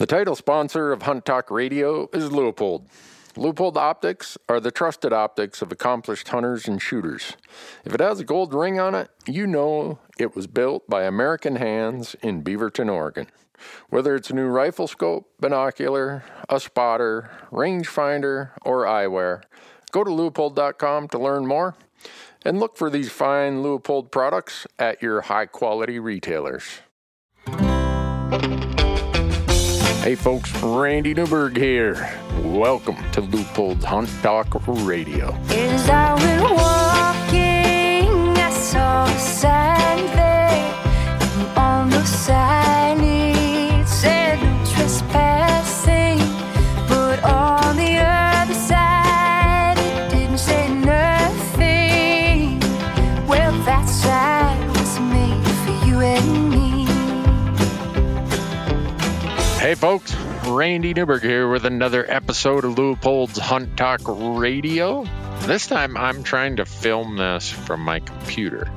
The title sponsor of Hunt Talk Radio is Leupold. Leupold optics are the trusted optics of accomplished hunters and shooters. If it has a gold ring on it, you know it was built by American hands in Beaverton, Oregon. Whether it's a new rifle scope, binocular, a spotter, rangefinder, or eyewear, go to leupold.com to learn more and look for these fine Leupold products at your high quality retailers. Hey folks, Randy Newberg here. Welcome to Leupold's Hunt Talk Radio. As I went walking, I saw a sign there. On the sign folks, Randy Newberg here with another episode of Leupold's Hunt Talk Radio. This time I'm trying to film this from my computer.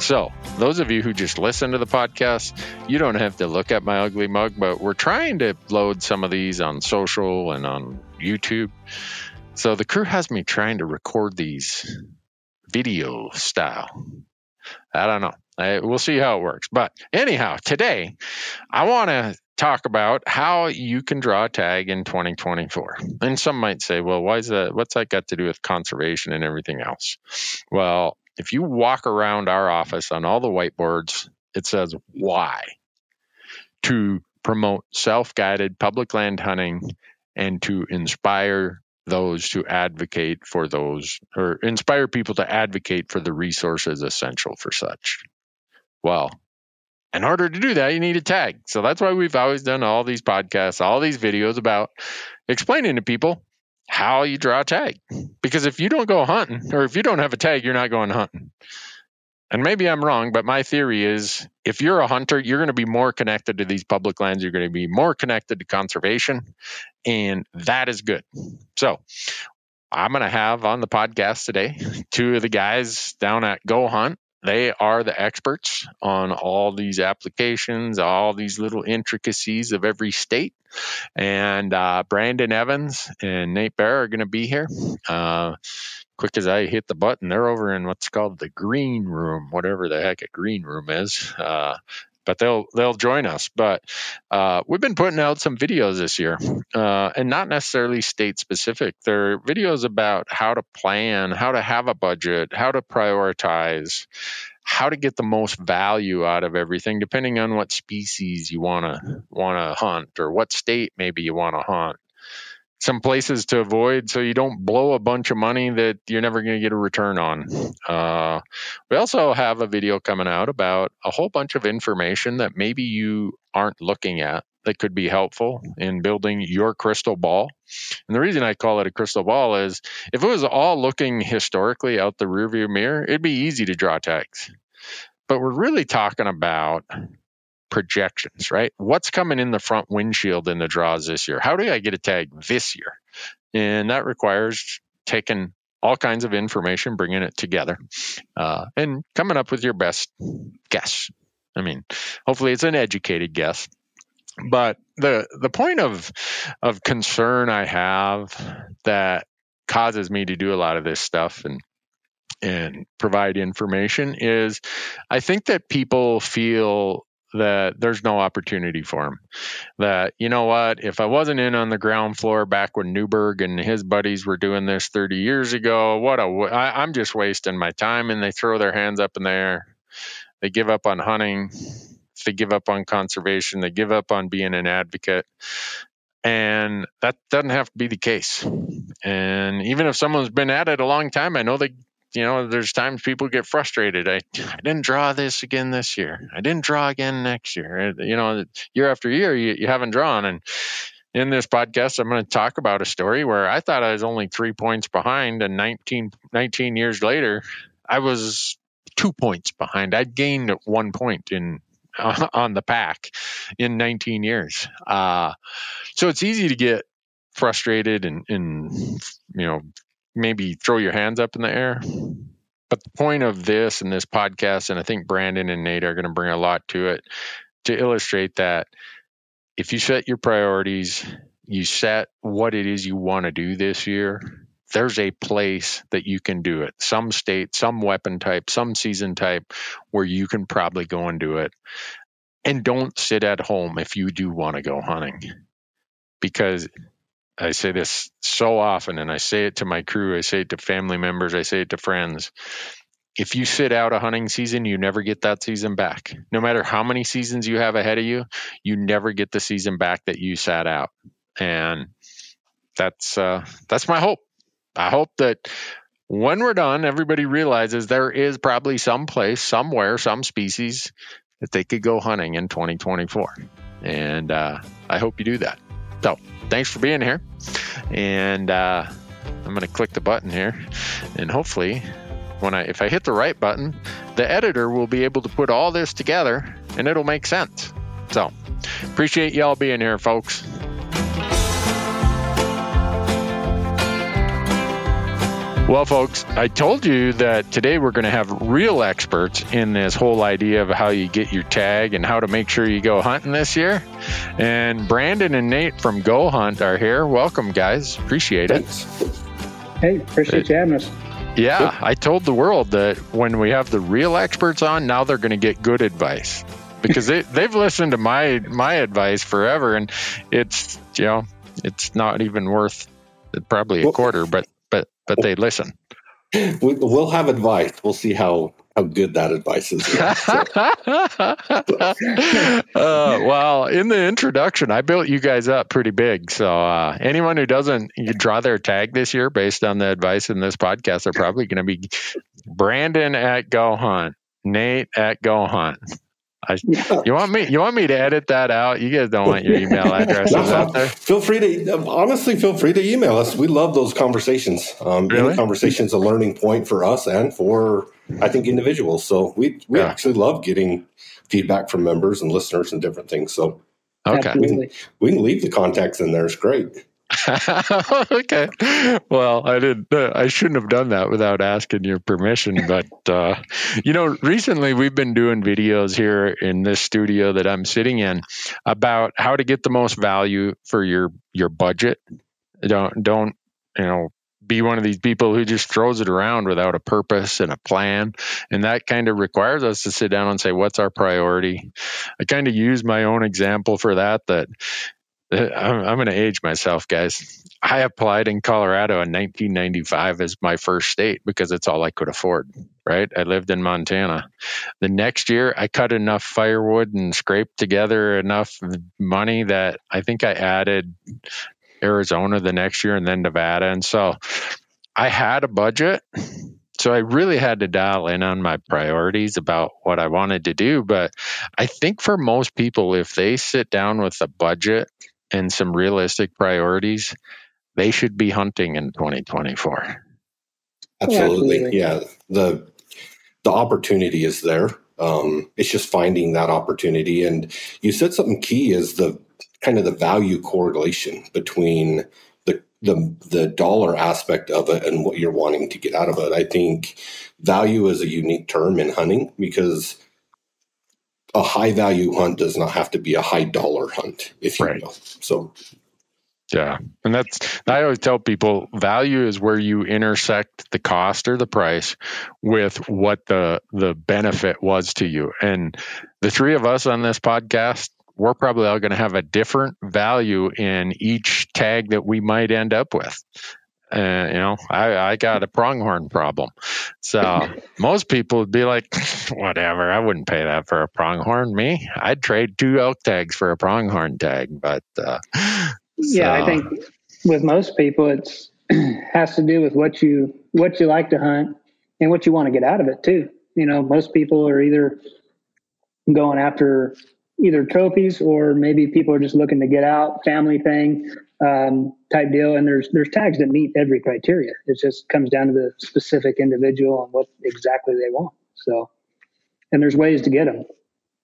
So, those of you who just listen to the podcast, you don't have to look at my ugly mug, but we're trying to load some of these on social and on YouTube. So, the crew has me trying to record these video style. I don't know. I, we'll see how it works. But anyhow, today I want to talk about how you can draw a tag in 2024. And some might say, well, why is that? What's that got to do with conservation and everything else? Well, if you walk around our office on all the whiteboards, it says why to promote self guided public land hunting and to inspire those to advocate for those or inspire people to advocate for the resources essential for such. Well, in order to do that, you need a tag. So that's why we've always done all these podcasts, all these videos about explaining to people how you draw a tag. Because if you don't go hunting, or if you don't have a tag, you're not going hunting. And maybe I'm wrong, but my theory is if you're a hunter, you're going to be more connected to these public lands. You're going to be more connected to conservation, and that is good. So I'm going to have on the podcast today two of the guys down at Go Hunt they are the experts on all these applications, all these little intricacies of every state. And uh, Brandon Evans and Nate Bear are going to be here. Uh, quick as I hit the button, they're over in what's called the green room, whatever the heck a green room is. Uh, but they'll they'll join us. But uh, we've been putting out some videos this year, uh, and not necessarily state specific. They're videos about how to plan, how to have a budget, how to prioritize, how to get the most value out of everything, depending on what species you want to hunt or what state maybe you want to hunt some places to avoid so you don't blow a bunch of money that you're never going to get a return on. Uh, we also have a video coming out about a whole bunch of information that maybe you aren't looking at that could be helpful in building your crystal ball. And the reason I call it a crystal ball is if it was all looking historically out the rearview mirror, it'd be easy to draw tags. But we're really talking about projections, right? What's coming in the front windshield in the draws this year? How do I get a tag this year? And that requires taking all kinds of information, bringing it together, uh, and coming up with your best guess. I mean, hopefully it's an educated guess. But the the point of of concern I have that causes me to do a lot of this stuff and and provide information is I think that people feel that there's no opportunity for him. That, you know what, if I wasn't in on the ground floor back when Newberg and his buddies were doing this 30 years ago, what a, I, I'm just wasting my time. And they throw their hands up in the air. They give up on hunting. They give up on conservation. They give up on being an advocate. And that doesn't have to be the case. And even if someone's been at it a long time, I know they you know, there's times people get frustrated. I, I didn't draw this again this year. I didn't draw again next year. You know, year after year, you, you haven't drawn. And in this podcast, I'm going to talk about a story where I thought I was only three points behind, and 19, 19 years later, I was two points behind. I'd gained one point in on the pack in 19 years. Uh, so it's easy to get frustrated and, and you know maybe throw your hands up in the air. But the point of this and this podcast, and I think Brandon and Nate are going to bring a lot to it to illustrate that if you set your priorities, you set what it is you want to do this year, there's a place that you can do it. Some state, some weapon type, some season type where you can probably go and do it. And don't sit at home if you do want to go hunting. Because I say this so often, and I say it to my crew, I say it to family members, I say it to friends. If you sit out a hunting season, you never get that season back. No matter how many seasons you have ahead of you, you never get the season back that you sat out. And that's uh, that's my hope. I hope that when we're done, everybody realizes there is probably some place, somewhere, some species that they could go hunting in 2024. And uh, I hope you do that. So thanks for being here. And uh, I'm going to click the button here. And hopefully, when I if I hit the right button, the editor will be able to put all this together and it'll make sense. So appreciate y'all being here, folks. Well, folks, I told you that today we're going to have real experts in this whole idea of how you get your tag and how to make sure you go hunting this year. And Brandon and Nate from Go Hunt are here. Welcome, guys. Appreciate it. Hey, appreciate you having us. Yeah, I told the world that when we have the real experts on, now they're going to get good advice because they, they've listened to my my advice forever, and it's you know it's not even worth probably a quarter, but but they listen. We, we'll have advice. We'll see how how good that advice is. uh, well, in the introduction, I built you guys up pretty big. So uh, anyone who doesn't draw their tag this year based on the advice in this podcast are probably going to be Brandon at Go Hunt, Nate at Go Hunt. I, yeah. You want me? You want me to edit that out? You guys don't want your email addresses no, out there. Feel free to um, honestly feel free to email us. We love those conversations. Um, really? conversations a learning point for us and for I think individuals. So we we yeah. actually love getting feedback from members and listeners and different things. So okay, we can, we can leave the contacts in there. It's great. okay. Well, I didn't. Uh, I shouldn't have done that without asking your permission. But uh, you know, recently we've been doing videos here in this studio that I'm sitting in about how to get the most value for your your budget. Don't don't you know be one of these people who just throws it around without a purpose and a plan. And that kind of requires us to sit down and say, what's our priority? I kind of use my own example for that, that I'm, I'm going to age myself, guys. I applied in Colorado in 1995 as my first state because it's all I could afford, right? I lived in Montana. The next year, I cut enough firewood and scraped together enough money that I think I added Arizona the next year and then Nevada. And so I had a budget. So I really had to dial in on my priorities about what I wanted to do. But I think for most people, if they sit down with a budget and some realistic priorities, they should be hunting in 2024. Absolutely. Yeah. The the opportunity is there. Um, it's just finding that opportunity. And you said something key is the kind of the value correlation between the the the dollar aspect of it and what you're wanting to get out of it. I think value is a unique term in hunting because a high value hunt does not have to be a high dollar hunt, if you right. will. So, yeah, and that's I always tell people value is where you intersect the cost or the price with what the the benefit was to you. And the three of us on this podcast, we're probably all going to have a different value in each tag that we might end up with. Uh, you know, I, I got a pronghorn problem. So most people would be like, whatever, I wouldn't pay that for a pronghorn. Me, I'd trade two elk tags for a pronghorn tag. But uh, yeah, so. I think with most people, it's has to do with what you what you like to hunt and what you want to get out of it too. You know, most people are either going after either trophies or maybe people are just looking to get out, family thing um, type deal. And there's there's tags that meet every criteria. It just comes down to the specific individual and what exactly they want. So, and there's ways to get them.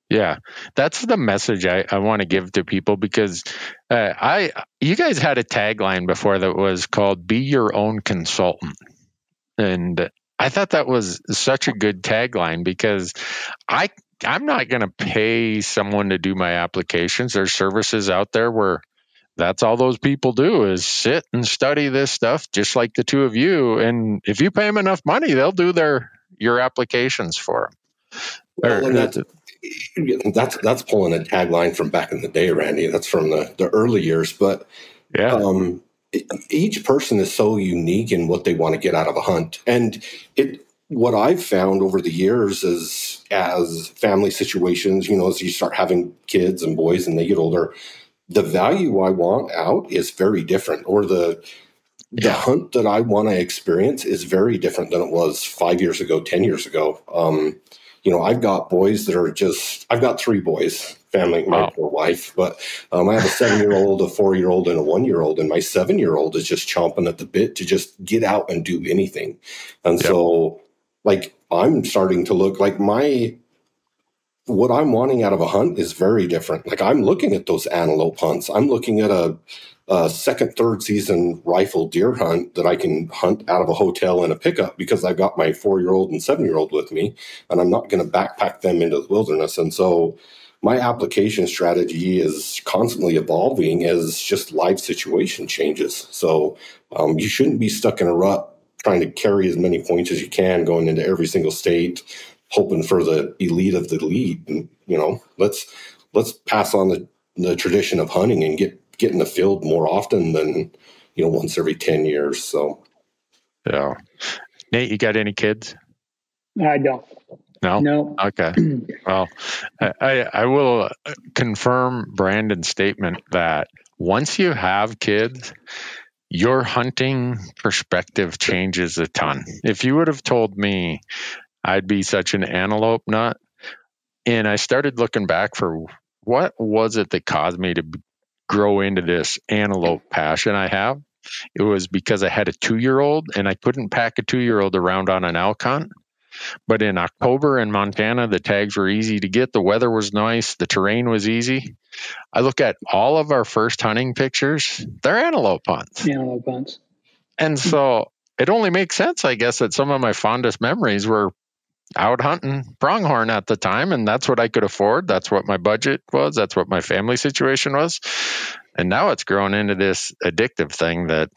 Yeah, that's the message I, I want to give to people because uh, I you guys had a tagline before that was called "Be Your Own Consultant," and I thought that was such a good tagline because I I'm not going to pay someone to do my applications. There's services out there where that's all those people do is sit and study this stuff just like the two of you. And if you pay them enough money they'll do their your applications for them well, that's, that's that's pulling a tagline from back in the day randy. That's from the, the early years. But yeah. um, each person is so unique in what they want to get out of a hunt. And it what I've found over the years is as family situations, you know, as you start having kids and boys and they get older, the value I want out is very different, or the the hunt that I want to experience is very different than it was five years ago, ten years ago. Um, you know, I've got boys that are just I've got three boys, family, my wow. poor wife, but um, I have a seven year old, a four year old, and a one year old, and my seven year old is just chomping at the bit to just get out and do anything. And yep. so, like, I'm starting to look like my what I'm wanting out of a hunt is very different. Like I'm looking at those antelope hunts. I'm looking at a, a, second, third season rifle deer hunt that I can hunt out of a hotel in a pickup because I've got my four year old and seven year old with me, and I'm not going to backpack them into the wilderness. And so my application strategy is constantly evolving as just life situation changes. So um, you shouldn't be stuck in a rut trying to carry as many points as you can going into every single state hoping for the elite of the elite. And you know, let's let's pass on the the tradition of hunting and get get in the field more often than you know once every ten years. So, yeah. Nate, you got any kids? I don't. No. No. Okay. well, I I will uh, confirm Brandon's statement that once you have kids, your hunting perspective changes a ton. If you would have told me I'd be such an antelope nut. And I started looking back for what was it that caused me to grow into this antelope passion I have. It was because I had a two year old and I couldn't pack a two year old around on an elk hunt. But in October in Montana, the tags were easy to get. The weather was nice. The terrain was easy. I look at all of our first hunting pictures, they're antelope hunts. Antelope hunts. And so it only makes sense, I guess, that some of my fondest memories were out hunting pronghorn at the time, and that's what I could afford. That's what my budget was. That's what my family situation was. And now it's grown into this addictive thing that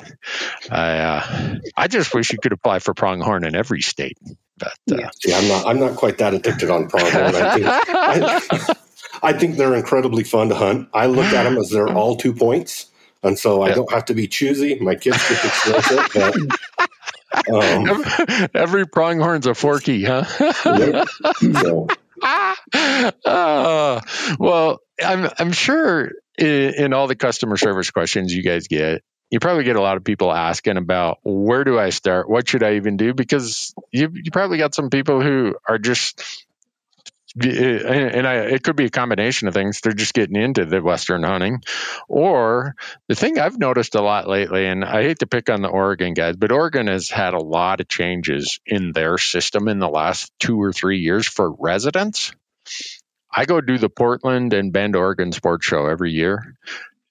I uh, I just wish you could apply for pronghorn in every state. But uh, yeah. See, I'm not I'm not quite that addicted on pronghorn. I think, I, I think they're incredibly fun to hunt. I look at them as they're all two points. And so I don't have to be choosy. My kids get to experience it, but um, Every pronghorn's a forky, huh? yep. So. uh, well, I'm I'm sure in, in all the customer service questions you guys get, you probably get a lot of people asking about where do I start? What should I even do? Because you you probably got some people who are just Uh, and I, it could be a combination of things. They're just getting into the Western hunting. Or the thing I've noticed a lot lately, and I hate to pick on the Oregon guys, but Oregon has had a lot of changes in their system in the last two or three years for residents. I go do the Portland and Bend, Oregon sports show every year.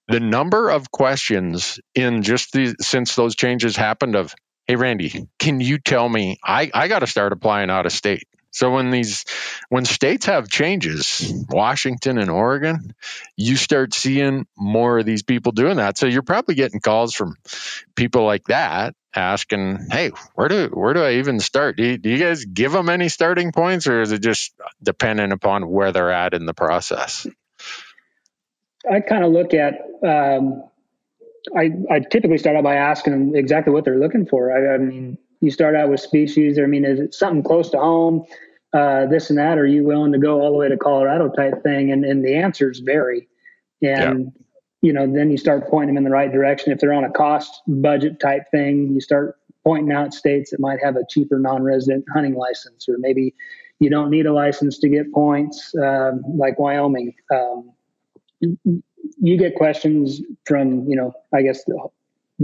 The number of questions in just the, since those changes happened of, hey, Randy, can you tell me, I, I got to start applying out of state so when these when states have changes, Washington and Oregon, you start seeing more of these people doing that. So you're probably getting calls from people like that asking, "Hey, where do where do I even start? Do you, do you guys give them any starting points, or is it just dependent upon where they're at in the process?" I kind of look at. Um, I I typically start out by asking them exactly what they're looking for. I, I mean, you start out with species. I mean, is it something close to home? Uh, this and that. Are you willing to go all the way to Colorado type thing? And and the answers vary. And yeah. you know, then you start pointing them in the right direction. If they're on a cost budget type thing, you start pointing out states that might have a cheaper non-resident hunting license, or maybe you don't need a license to get points, um, like Wyoming. Um, you get questions from you know, I guess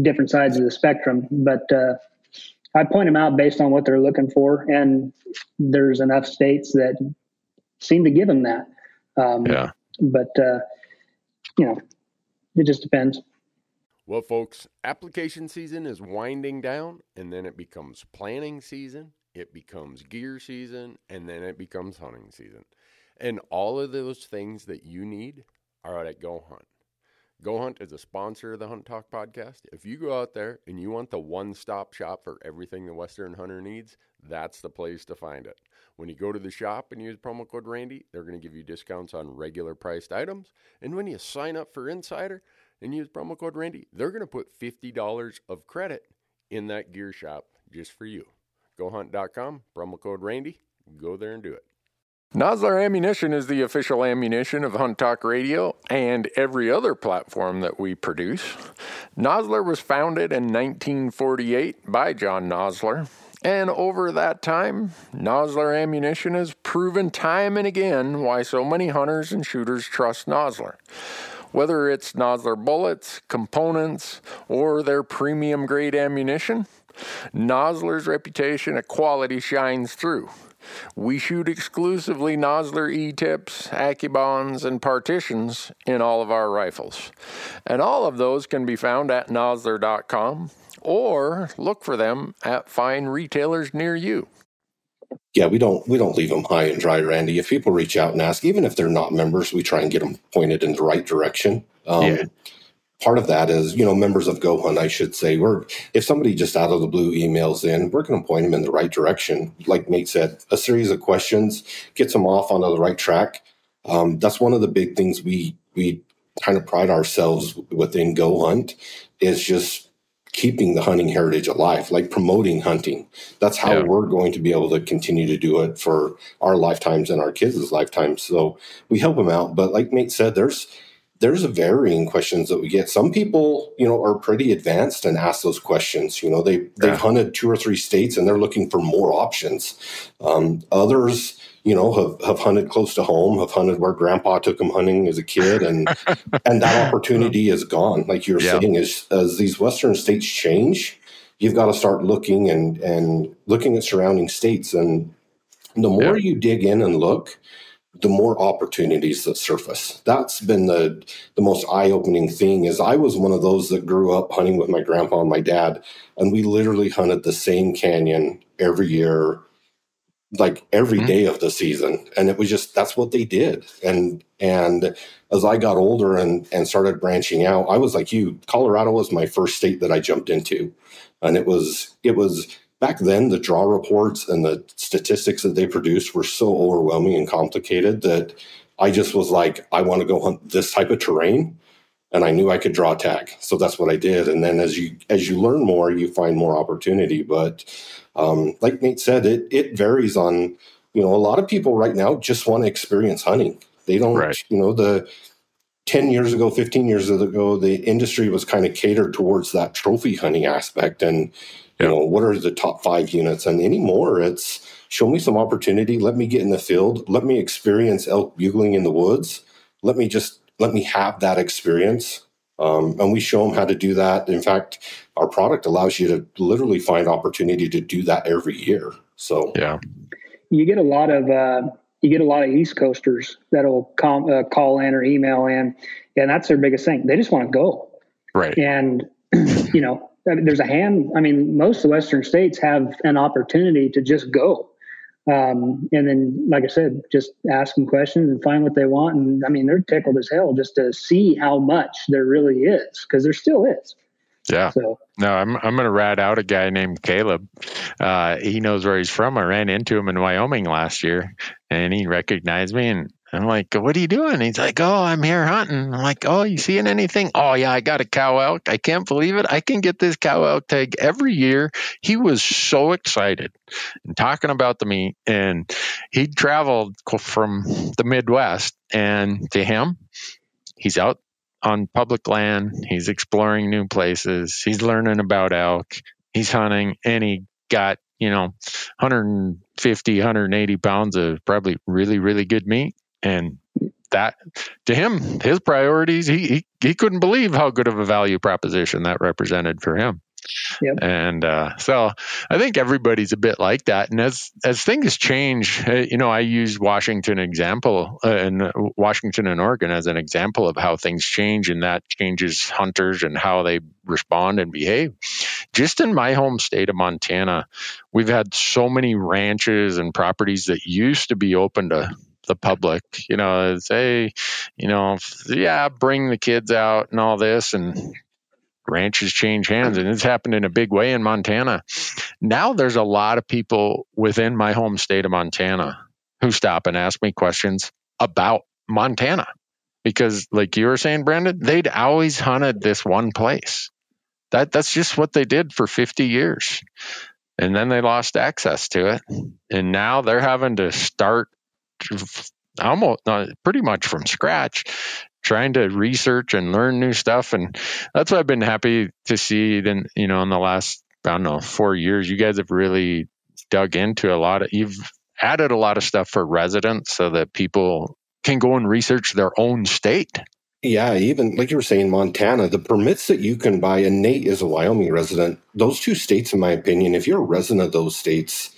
different sides of the spectrum, but uh, I point them out based on what they're looking for, and there's enough states that seem to give them that. Um, yeah. But uh, you know, it just depends. Well, folks, application season is winding down, and then it becomes planning season. It becomes gear season, and then it becomes hunting season. And all of those things that you need are at Go Hunt. Go Hunt is a sponsor of the Hunt Talk podcast. If you go out there and you want the one stop shop for everything the Western hunter needs, that's the place to find it. When you go to the shop and use promo code Randy, they're going to give you discounts on regular priced items. And when you sign up for Insider and use promo code Randy, they're going to put $50 of credit in that gear shop just for you. GoHunt.com, promo code Randy. Go there and do it. Nosler Ammunition is the official ammunition of Hunt Talk Radio and every other platform that we produce. Nosler was founded in 1948 by John Nosler, and over that time, Nosler Ammunition has proven time and again why so many hunters and shooters trust Nosler. Whether it's Nosler bullets, components, or their premium grade ammunition, Nosler's reputation of quality shines through. We shoot exclusively Nosler E-tips, AccuBonds, and partitions in all of our rifles. And all of those can be found at nosler.com or look for them at fine retailers near you. Yeah, we don't we don't leave them high and dry, Randy. If people reach out and ask, even if they're not members, we try and get them pointed in the right direction. Um, yeah part of that is, you know, members of GoHunt, I should say, we're if somebody just out of the blue emails in, we're going to point them in the right direction. Like Nate said, a series of questions gets them off onto the right track. Um, that's one of the big things we we kind of pride ourselves within GoHunt is just keeping the hunting heritage alive, like promoting hunting. That's how yeah. we're going to be able to continue to do it for our lifetimes and our kids' lifetimes. So we help them out. But like Nate said, there's there's a varying questions that we get. Some people, you know, are pretty advanced and ask those questions. You know, they they've hunted two or three states and they're looking for more options. Um, others, you know, have, have hunted close to home, have hunted where grandpa took them hunting as a kid, and and that opportunity is gone. Like you're yeah. saying, as as these western states change, you've got to start looking and and looking at surrounding states. And the more yeah. you dig in and look, the more opportunities that surface. That's been the the most eye opening thing. Is I was one of those that grew up hunting with my grandpa and my dad, and we literally hunted the same canyon every year, like every mm-hmm. day of the season, and it was just that's what they did. And and as I got older and and started branching out, I was like you. Colorado was my first state that I jumped into, and it was it was back then the draw reports and the statistics that they produced were so overwhelming and complicated that I just was like, I want to go hunt this type of terrain. And I knew I could draw a tag. So that's what I did. And then as you as you learn more, you find more opportunity. But um, like Nate said, it it varies on, you know, a lot of people right now just want to experience hunting. They don't, right. you know, the 10 years ago, 15 years ago, the industry was kind of catered towards that trophy hunting aspect. And you know, what are the top five units? And anymore, it's show me some opportunity. Let me get in the field. Let me experience elk bugling in the woods. Let me just let me have that experience. Um, and we show them how to do that. In fact, our product allows you to literally find opportunity to do that every year. So yeah, you get a lot of uh, you get a lot of East Coasters that'll call, uh, call in or email in, and that's their biggest thing. They just want to go, right? And you know, there's a hand. I mean, most of the Western states have an opportunity to just go. Um, and then, like I said, just ask them questions and find what they want. And I mean, they're tickled as hell just to see how much there really is because there still is. Yeah. So no, I'm I'm gonna rat out a guy named Caleb. Uh, he knows where he's from. I ran into him in Wyoming last year, and he recognized me. And I'm like, what are you doing? He's like, oh, I'm here hunting. I'm like, oh, you seeing anything? Oh, yeah, I got a cow elk. I can't believe it. I can get this cow elk tag every year. He was so excited and talking about the meat. And he traveled from the Midwest. And to him, he's out on public land. He's exploring new places. He's learning about elk. He's hunting and he got, you know, 150, 180 pounds of probably really, really good meat and that to him his priorities he, he he couldn't believe how good of a value proposition that represented for him Yep. And uh, so I think everybody's a bit like that. And as as things change, uh, you know, I use Washington example uh, and Washington and Oregon as an example of how things change, and that changes hunters and how they respond and behave. Just in my home state of Montana, we've had so many ranches and properties that used to be open to the public. You know, say, you know, yeah, bring the kids out and all this, and ranches change hands, and it's happened in a big way in Montana. Now there's a lot of people within my home state of Montana who stop and ask me questions about Montana because, like you were saying, Brandon, they'd always hunted this one place. That that's just what they did for 50 years and then they lost access to it and now they're having to start almost not pretty much from scratch trying to research and learn new stuff and that's what i've been happy to see then you know in the last i don't know four years you guys have really dug into a lot of you've added a lot of stuff for residents so that people can go and research their own state yeah, even like you were saying, Montana, the permits that you can buy, and Nate is a Wyoming resident. Those two states, in my opinion, if you're a resident of those states,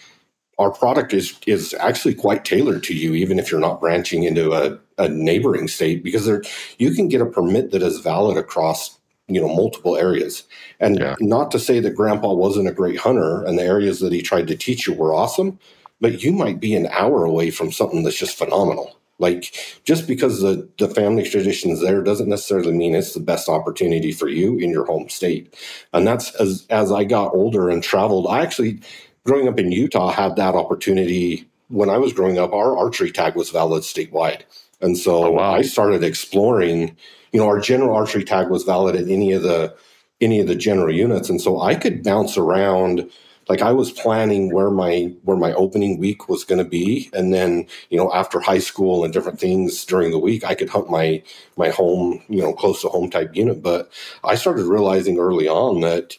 our product is is actually quite tailored to you, even if you're not branching into a, a neighboring state, because there you can get a permit that is valid across you know multiple areas. And yeah. not to say that Grandpa wasn't a great hunter, and the areas that he tried to teach you were awesome, but you might be an hour away from something that's just phenomenal. Like just because the, the family tradition is there doesn't necessarily mean it's the best opportunity for you in your home state. And that's as as I got older and traveled, I actually growing up in Utah had that opportunity when I was growing up, our archery tag was valid statewide. And so oh, wow. I started exploring, you know, our general archery tag was valid at any of the any of the general units. And so I could bounce around like I was planning where my where my opening week was going to be, and then you know after high school and different things during the week, I could hunt my my home you know close to home type unit. But I started realizing early on that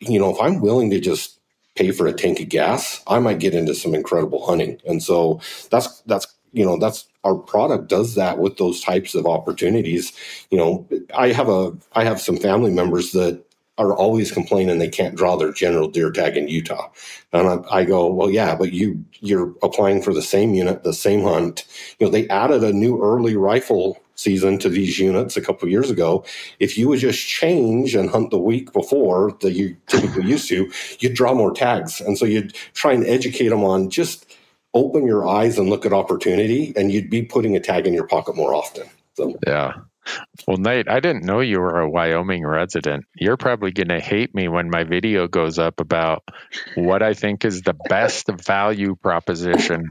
you know if I'm willing to just pay for a tank of gas, I might get into some incredible hunting, and so that's that's you know that's our product does that with those types of opportunities you know i have a i have some family members that are always complaining they can't draw their general deer tag in Utah. And I, I, go, well, yeah, but you you're applying for the same unit, the same hunt. You know, they added a new early rifle season to these units a couple years ago. If you would just change and hunt the week before that you typically used to, you'd draw more tags. And so you'd try and educate them on just open your eyes and look at opportunity, and you'd be putting a tag in your pocket more often. So yeah. Well, Nate, I didn't know you were a Wyoming resident. You're probably going to hate me when my video goes up about what I think is the best value proposition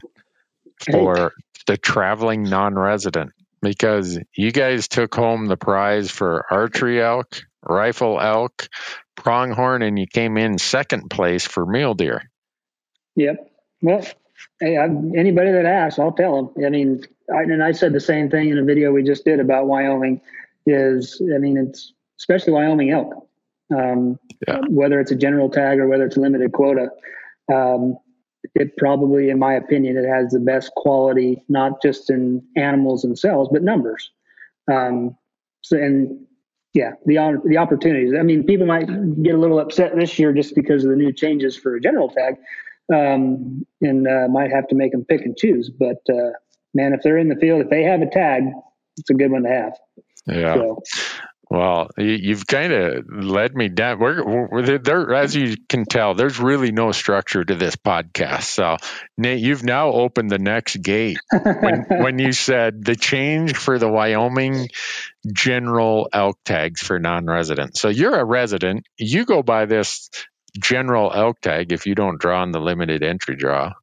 for the traveling non resident because you guys took home the prize for archery elk, rifle elk, pronghorn, and you came in second place for mule deer. Yep. Well, hey, I, anybody that asks, I'll tell them. I mean, I, and I said the same thing in a video we just did about Wyoming. Is I mean, it's especially Wyoming elk. Um, yeah. Whether it's a general tag or whether it's a limited quota, um, it probably, in my opinion, it has the best quality, not just in animals themselves, but numbers. Um, so, and yeah, the the opportunities. I mean, people might get a little upset this year just because of the new changes for a general tag, um, and uh, might have to make them pick and choose. But uh, man, if they're in the field, if they have a tag, it's a good one to have. Yeah. So, well, you've kind of led me down. We're, we're, there, as you can tell, there's really no structure to this podcast. So, Nate, you've now opened the next gate when, when you said the change for the Wyoming general elk tags for non-residents. So, you're a resident. You go by this general elk tag if you don't draw on the limited entry draw,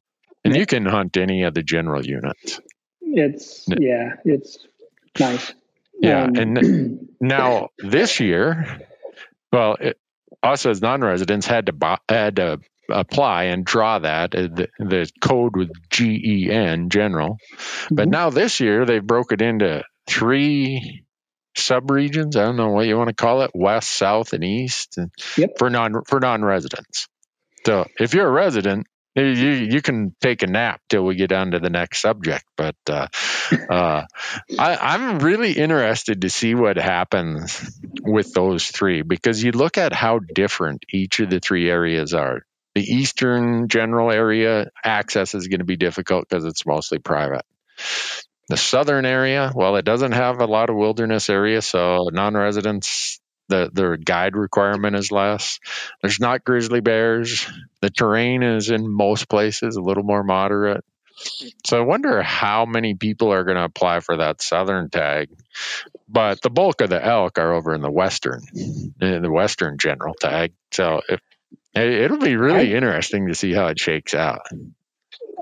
and you can hunt any of the general units. It's yeah, it's nice. Yeah, um, and now this year, well, it, us as non-residents had to buy, had to apply and draw that. Uh, the, the code with GEN general, but mm-hmm. now this year they've broke it into three subregions. I don't know what you want to call it: west, south, and east. Yep. For non for non-residents. So if you're a resident, you you can take a nap till we get on to the next subject. But uh, uh, I, am really interested to see what happens with those three because you look at how different each of the three areas are. The eastern general area access is going to be difficult because it's mostly private. The southern area, well, it doesn't have a lot of wilderness area, so non-residents the the guide requirement is less. There's not grizzly bears. The terrain is in most places a little more moderate. So I wonder how many people are going to apply for that southern tag. But the bulk of the elk are over in the western, in the western general tag. So if, it'll be really I, interesting to see how it shakes out.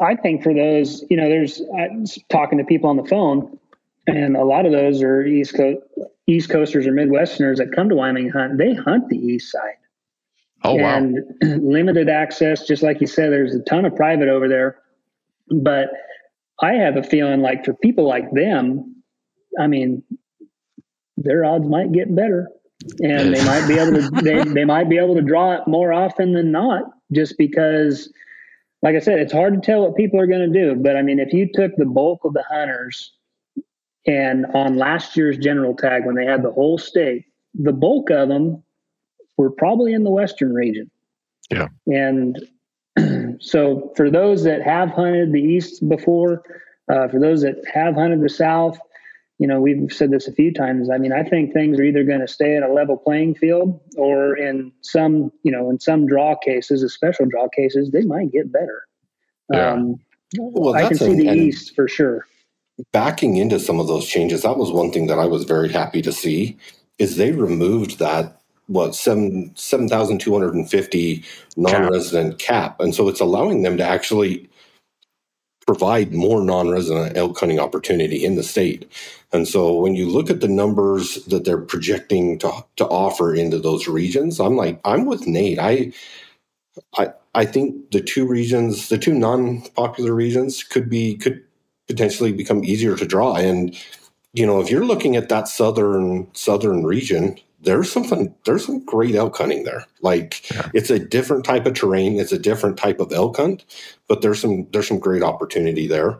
I think for those, you know, there's uh, talking to people on the phone, and a lot of those are East Coast, East Coasters or Midwesterners that come to Wyoming hunt. They hunt the east side. Oh and wow! limited access, just like you said. There's a ton of private over there, but I have a feeling like for people like them, I mean, their odds might get better, and they might be able to they, they might be able to draw it more often than not, just because. Like I said, it's hard to tell what people are going to do. But I mean, if you took the bulk of the hunters and on last year's general tag, when they had the whole state, the bulk of them were probably in the western region. Yeah. And so for those that have hunted the east before, uh, for those that have hunted the south, you know, we've said this a few times. I mean, I think things are either going to stay at a level playing field or in some, you know, in some draw cases, the special draw cases, they might get better. Yeah. Um, well, I can see the east for sure. Backing into some of those changes, that was one thing that I was very happy to see is they removed that what seven seven thousand two hundred and fifty non-resident cap. cap, and so it's allowing them to actually provide more non-resident elk hunting opportunity in the state. And so when you look at the numbers that they're projecting to to offer into those regions, I'm like I'm with Nate. I I I think the two regions, the two non-popular regions could be could potentially become easier to draw and you know, if you're looking at that southern southern region, there's something there's some great elk hunting there. Like yeah. it's a different type of terrain, it's a different type of elk hunt, but there's some there's some great opportunity there.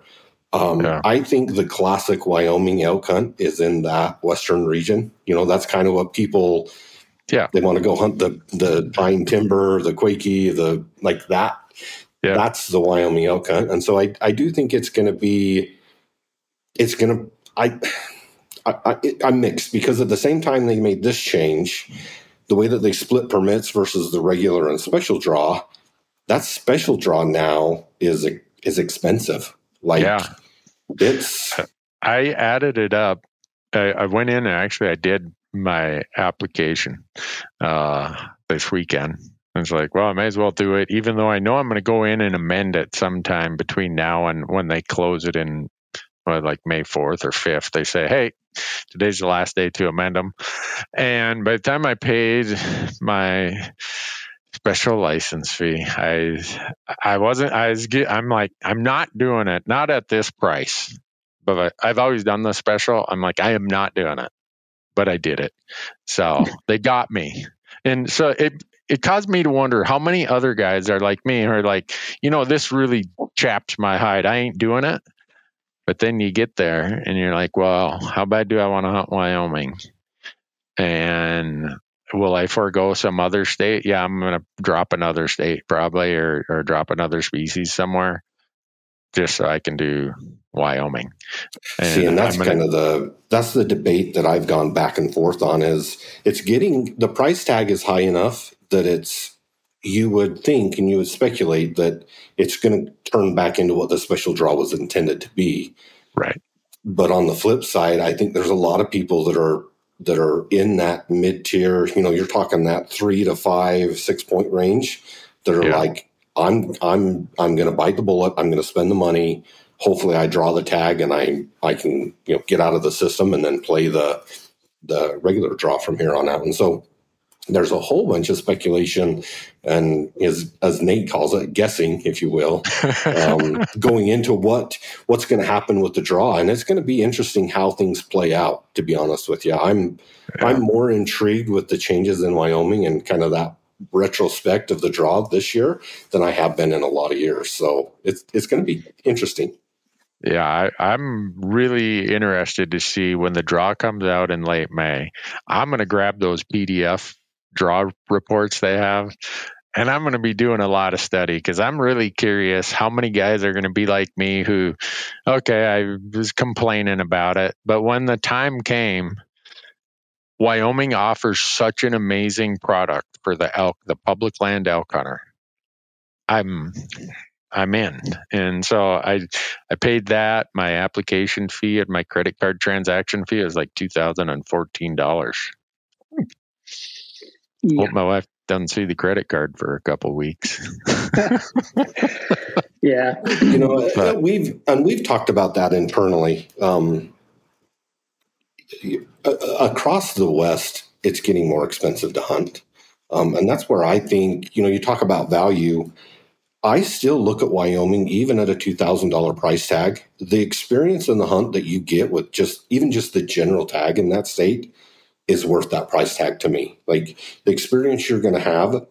Um, yeah. I think the classic Wyoming elk hunt is in that western region. You know, that's kind of what people yeah they want to go hunt the the pine timber, the quakey, the like that. Yeah. That's the Wyoming elk hunt, and so I I do think it's going to be it's going to I I, am mixed because at the same time they made this change, the way that they split permits versus the regular and special draw, that special draw now is is expensive. Like, yeah. it's. I added it up. I, I went in and actually I did my application uh, this weekend. I was like, well, I may as well do it, even though I know I'm going to go in and amend it sometime between now and when they close it in well, like May 4th or 5th. They say, hey, today's the last day to amend them. And by the time I paid my special license fee, I I wasn't I was I'm like I'm not doing it, not at this price. But I've always done the special. I'm like I am not doing it, but I did it. So they got me, and so it it caused me to wonder how many other guys are like me who are like, you know, this really chapped my hide. I ain't doing it. But then you get there and you're like, well, how bad do I want to hunt Wyoming? And will I forego some other state? Yeah, I'm going to drop another state probably or, or drop another species somewhere just so I can do Wyoming. And See, and that's gonna, kind of the that's the debate that I've gone back and forth on is it's getting the price tag is high enough that it's you would think and you would speculate that it's going to turn back into what the special draw was intended to be. Right. But on the flip side, I think there's a lot of people that are that are in that mid tier. You know, you're talking that three to five, six point range that are yeah. like, I'm I'm I'm going to bite the bullet. I'm going to spend the money. Hopefully, I draw the tag and I I can you know get out of the system and then play the the regular draw from here on out. And so there's a whole bunch of speculation and is as Nate calls it, guessing, if you will, um, going into what what's going to happen with the draw, and it's going to be interesting how things play out. To be honest with you, I'm yeah. I'm more intrigued with the changes in Wyoming and kind of that retrospect of the draw this year than I have been in a lot of years. So it's it's going to be interesting. Yeah, I, am really interested to see when the draw comes out in late May. I'm going to grab those PDF draw reports they have. And I'm going to be doing a lot of study because I'm really curious how many guys are going to be like me who, okay, I was complaining about it. But when the time came, Wyoming offers such an amazing product for the elk, the public land elk hunter. I'm I'm in. And so I I paid that. My application fee and my credit card transaction fee is like two thousand and fourteen dollars. Yeah. Hope my wife doesn't see the credit card for a couple weeks. yeah, you know, but, we've and we've talked about that internally. Um, across the West, it's getting more expensive to hunt, um, and that's where I think you know you talk about value. I still look at Wyoming, even at a two thousand dollar price tag. The experience in the hunt that you get with just even just the general tag in that state is worth that price tag to me. Like the experience you're going to have,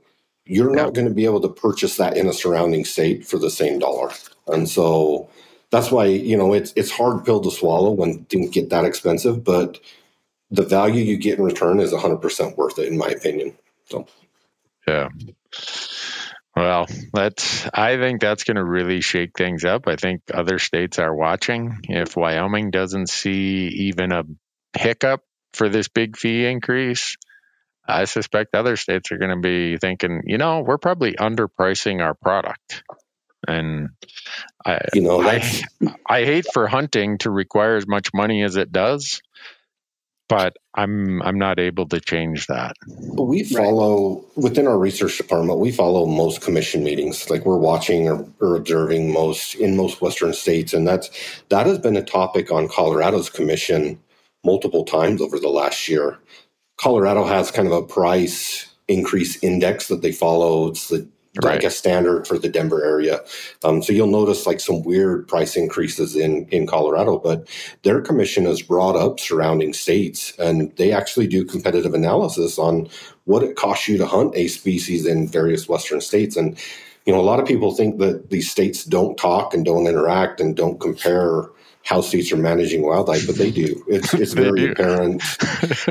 you're not going to be able to purchase that in a surrounding state for the same dollar. And so that's why you know it's it's hard pill to swallow when things get that expensive, but the value you get in return is 100% worth it in my opinion. So yeah. Well, that's I think that's going to really shake things up. I think other states are watching. If Wyoming doesn't see even a hiccup for this big fee increase, I suspect other states are going to be thinking, you know, we're probably underpricing our product. And I, you know, I, I hate for hunting to require as much money as it does, but I'm I'm not able to change that. We follow right. within our research department. We follow most commission meetings. Like we're watching or, or, observing most in most Western states, and that's that has been a topic on Colorado's commission multiple times over the last year. Colorado has kind of a price increase index that they follow. It's the right. I guess standard for the Denver area. Um, so you'll notice like some weird price increases in in Colorado, but their commission has brought up surrounding states, and they actually do competitive analysis on what it costs you to hunt a species in various Western states. And you know, a lot of people think that these states don't talk and don't interact and don't compare how states are managing wildlife, but they do. It's it's very do. apparent.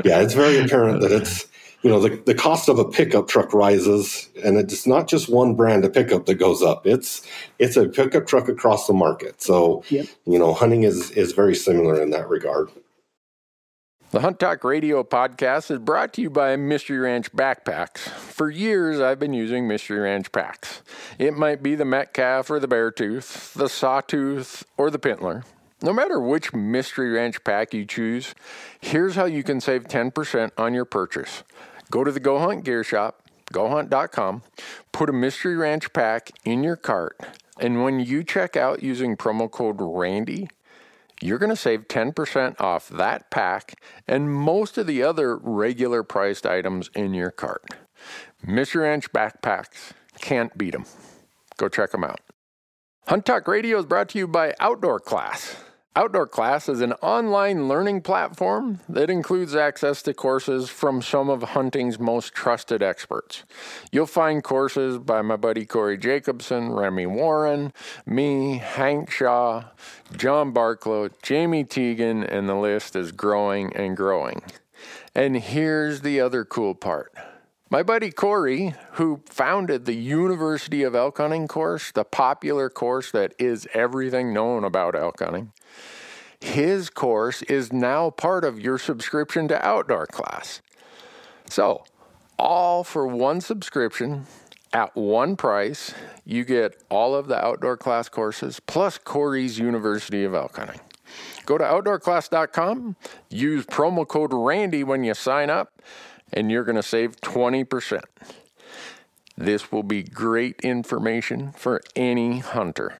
yeah, it's very apparent that it's you know, the, the cost of a pickup truck rises, and it's not just one brand of pickup that goes up. It's it's a pickup truck across the market. So, yep. you know, hunting is is very similar in that regard. The Hunt Talk Radio podcast is brought to you by Mystery Ranch Backpacks. For years, I've been using Mystery Ranch packs. It might be the Metcalf or the Beartooth, the Sawtooth, or the Pintler. No matter which Mystery Ranch pack you choose, here's how you can save 10% on your purchase. Go to the Go Hunt Gear Shop, gohunt.com, put a Mystery Ranch pack in your cart, and when you check out using promo code RANDY, you're going to save 10% off that pack and most of the other regular priced items in your cart. Mystery Ranch backpacks, can't beat them. Go check them out. Hunt Talk Radio is brought to you by Outdoor Class. Outdoor Class is an online learning platform that includes access to courses from some of hunting's most trusted experts. You'll find courses by my buddy Corey Jacobson, Remi Warren, me, Hank Shaw, John Barklow, Jamie Teagan, and the list is growing and growing. And here's the other cool part. My buddy Corey, who founded the University of Elk Hunting course, the popular course that is everything known about elk hunting, his course is now part of your subscription to Outdoor Class. So, all for one subscription at one price, you get all of the Outdoor Class courses plus Corey's University of Elk Hunting. Go to outdoorclass.com, use promo code RANDY when you sign up, and you're going to save 20%. This will be great information for any hunter.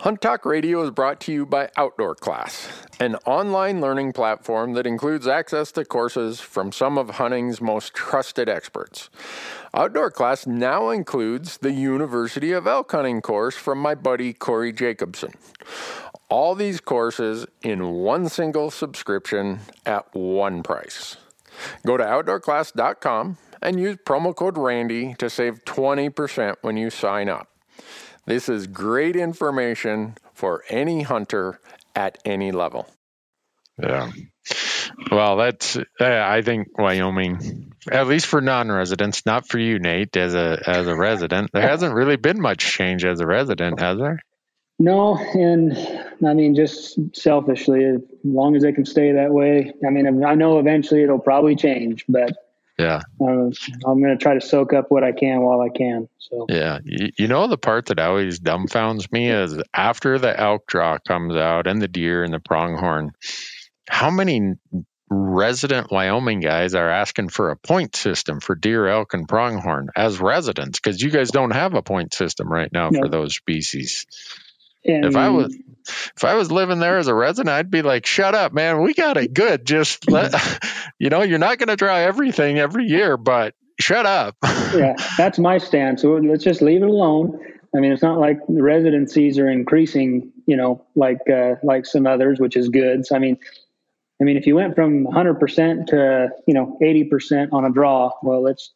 Hunt Talk Radio is brought to you by Outdoor Class, an online learning platform that includes access to courses from some of hunting's most trusted experts. Outdoor Class now includes the University of Elk Hunting course from my buddy Corey Jacobson. All these courses in one single subscription at one price. Go to outdoorclass.com and use promo code RANDY to save 20% when you sign up. This is great information for any hunter at any level. Yeah. Well, that's uh, I think Wyoming, at least for non-residents, not for you, Nate, as a as a resident. There hasn't really been much change as a resident, has there? No, and I mean, just selfishly, as long as they can stay that way. I mean, I know eventually it'll probably change, but Yeah. Um, I'm going to try to soak up what I can while I can. So yeah, you, you, know the part that always dumbfounds me is after the elk draw comes out and the deer and the pronghorn, how many resident Wyoming guys are asking for a point system for deer, elk, and pronghorn as residents because you guys don't have a point system right now for those species. And if I was if I was living there as a resident, I'd be like, "Shut up, man. We got it good. Just let you know, you're not going to try everything every year, but shut up." yeah, that's my stance. So let's just leave it alone. I mean, it's not like the residencies are increasing, you know, like uh, like some others, which is good. So I mean, I mean, if you went from 100% to you know 80% on a draw, well, let's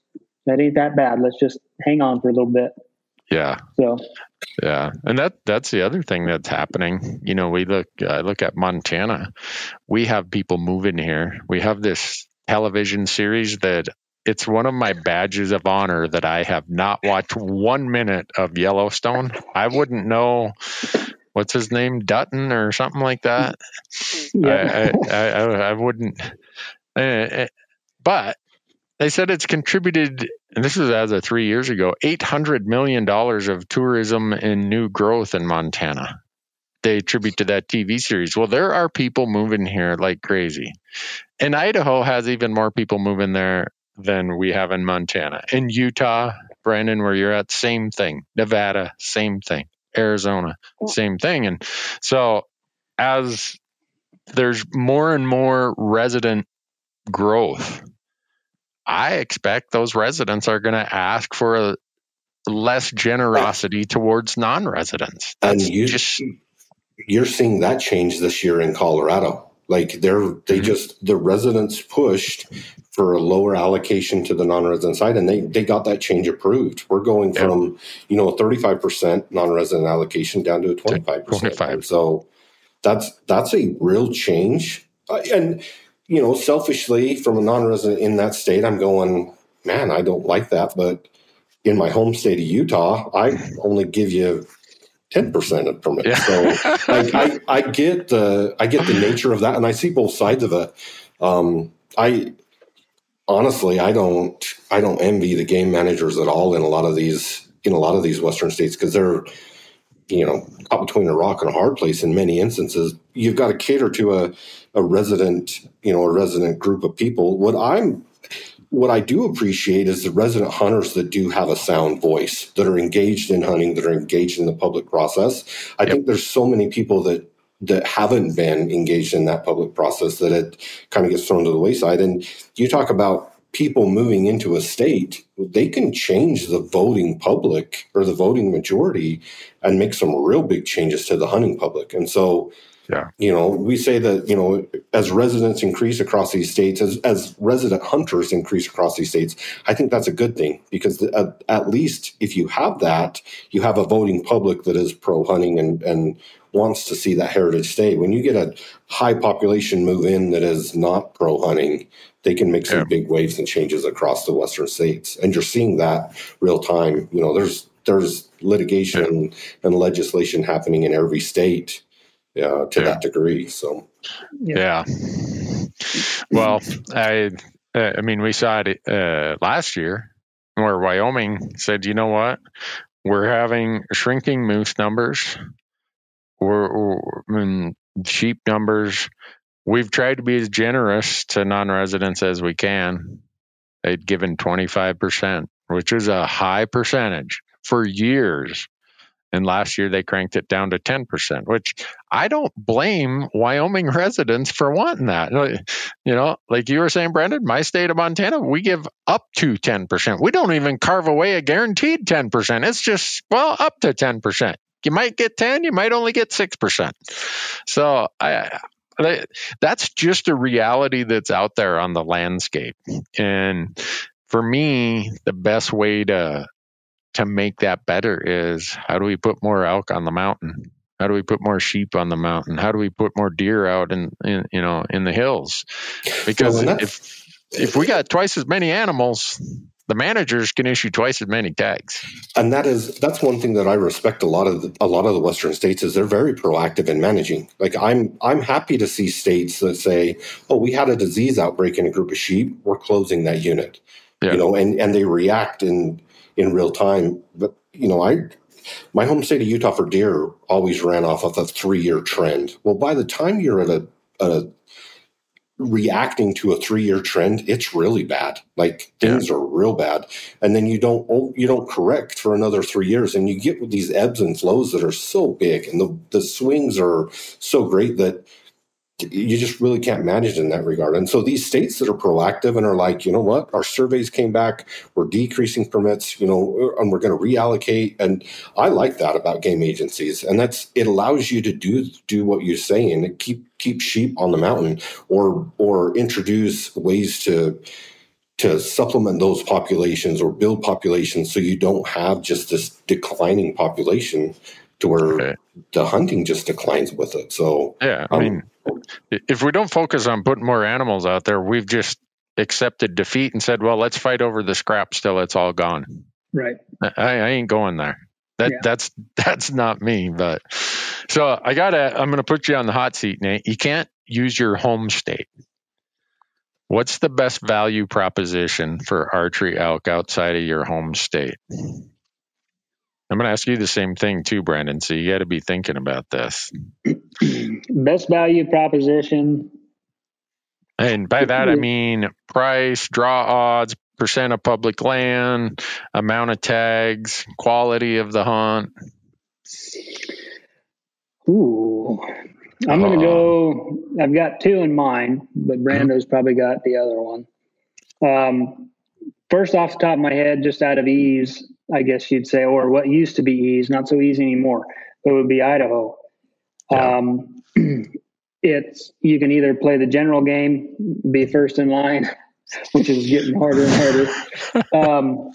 that ain't that bad. Let's just hang on for a little bit. Yeah. So. Yeah, and that that's the other thing that's happening. You know, we look I look at Montana. We have people moving here. We have this television series that it's one of my badges of honor that I have not watched one minute of Yellowstone. I wouldn't know what's his name Dutton or something like that. Yeah. I, I, I, I wouldn't. Uh, but they said it's contributed, and this is as of three years ago, $800 million of tourism and new growth in Montana. They attribute to that TV series. Well, there are people moving here like crazy. And Idaho has even more people moving there than we have in Montana. In Utah, Brandon, where you're at, same thing. Nevada, same thing. Arizona, mm. same thing. And so as there's more and more resident growth I expect those residents are going to ask for a less generosity towards non-residents. That's and you, just you're seeing that change this year in Colorado. Like they're they mm-hmm. just the residents pushed for a lower allocation to the non-resident side, and they they got that change approved. We're going from you know a 35 percent non-resident allocation down to a 25 percent. So that's that's a real change, uh, and you know, selfishly from a non-resident in that state, I'm going, man, I don't like that. But in my home state of Utah, I only give you 10% of permits. Yeah. So I, I, I, get the, I get the nature of that. And I see both sides of it. Um, I, honestly, I don't, I don't envy the game managers at all in a lot of these, in a lot of these Western states because they're, you know, caught between a rock and a hard place in many instances. You've got to cater to a, a resident, you know, a resident group of people. What I'm what I do appreciate is the resident hunters that do have a sound voice, that are engaged in hunting, that are engaged in the public process. I yep. think there's so many people that that haven't been engaged in that public process that it kind of gets thrown to the wayside. And you talk about people moving into a state, they can change the voting public or the voting majority and make some real big changes to the hunting public. And so yeah. You know, we say that, you know, as residents increase across these states, as, as resident hunters increase across these states, I think that's a good thing because the, at, at, least if you have that, you have a voting public that is pro hunting and, and wants to see that heritage stay. When you get a high population move in that is not pro hunting, they can make some yeah. big waves and changes across the western states. And you're seeing that real time. You know, there's there's litigation yeah. and legislation happening in every state uh, to yeah. that degree. So, yeah. yeah. Well, I, uh, I mean, we saw it uh, last year where Wyoming said, you know what, we're having shrinking moose numbers, we're, we're sheep numbers. We've tried to be as generous to non-residents as we can. They'd given 25%, which is a high percentage for years. And last year they cranked it down to 10%, which I don't blame Wyoming residents for wanting that. You know, like you were saying, Brandon, my state of Montana, we give up to 10%. We don't even carve away a guaranteed 10%. It's just, well, up to 10%. You might get 10, you might only get 6%. So I, that's just a reality that's out there on the landscape. And for me, the best way to to make that better is how do we put more elk on the mountain? How do we put more sheep on the mountain? How do we put more deer out in, in you know in the hills? Because well, if if we got twice as many animals, the managers can issue twice as many tags. And that is that's one thing that I respect a lot of the, a lot of the western states is they're very proactive in managing. Like I'm I'm happy to see states that say, "Oh, we had a disease outbreak in a group of sheep. We're closing that unit." Yeah. You know, and and they react in in real time. But you know, I my home state of Utah for deer always ran off of a three year trend. Well, by the time you're at a, a reacting to a three year trend, it's really bad. Like things yeah. are real bad, and then you don't oh, you don't correct for another three years, and you get these ebbs and flows that are so big, and the the swings are so great that you just really can't manage in that regard. And so these states that are proactive and are like, you know what, our surveys came back, we're decreasing permits, you know, and we're going to reallocate. And I like that about game agencies. And that's it allows you to do do what you're saying, keep keep sheep on the mountain, or or introduce ways to to supplement those populations or build populations so you don't have just this declining population to where okay. the hunting just declines with it. So yeah, I um, mean, if we don't focus on putting more animals out there, we've just accepted defeat and said, well, let's fight over the scraps till it's all gone. Right. I, I ain't going there. That yeah. that's that's not me. But so I gotta I'm gonna put you on the hot seat, Nate. You can't use your home state. What's the best value proposition for archery elk outside of your home state? I'm going to ask you the same thing too, Brandon. So you got to be thinking about this. Best value proposition. And by that, I mean price, draw odds, percent of public land, amount of tags, quality of the hunt. Ooh, I'm going to go. I've got two in mind, but. Brando's probably got the other one. Um, first, off the top of my head, just out of ease, I guess you'd say, or what used to be ease, not so easy anymore. It would be Idaho. Yeah. Um, it's you can either play the general game, be first in line, which is getting harder and harder. Um,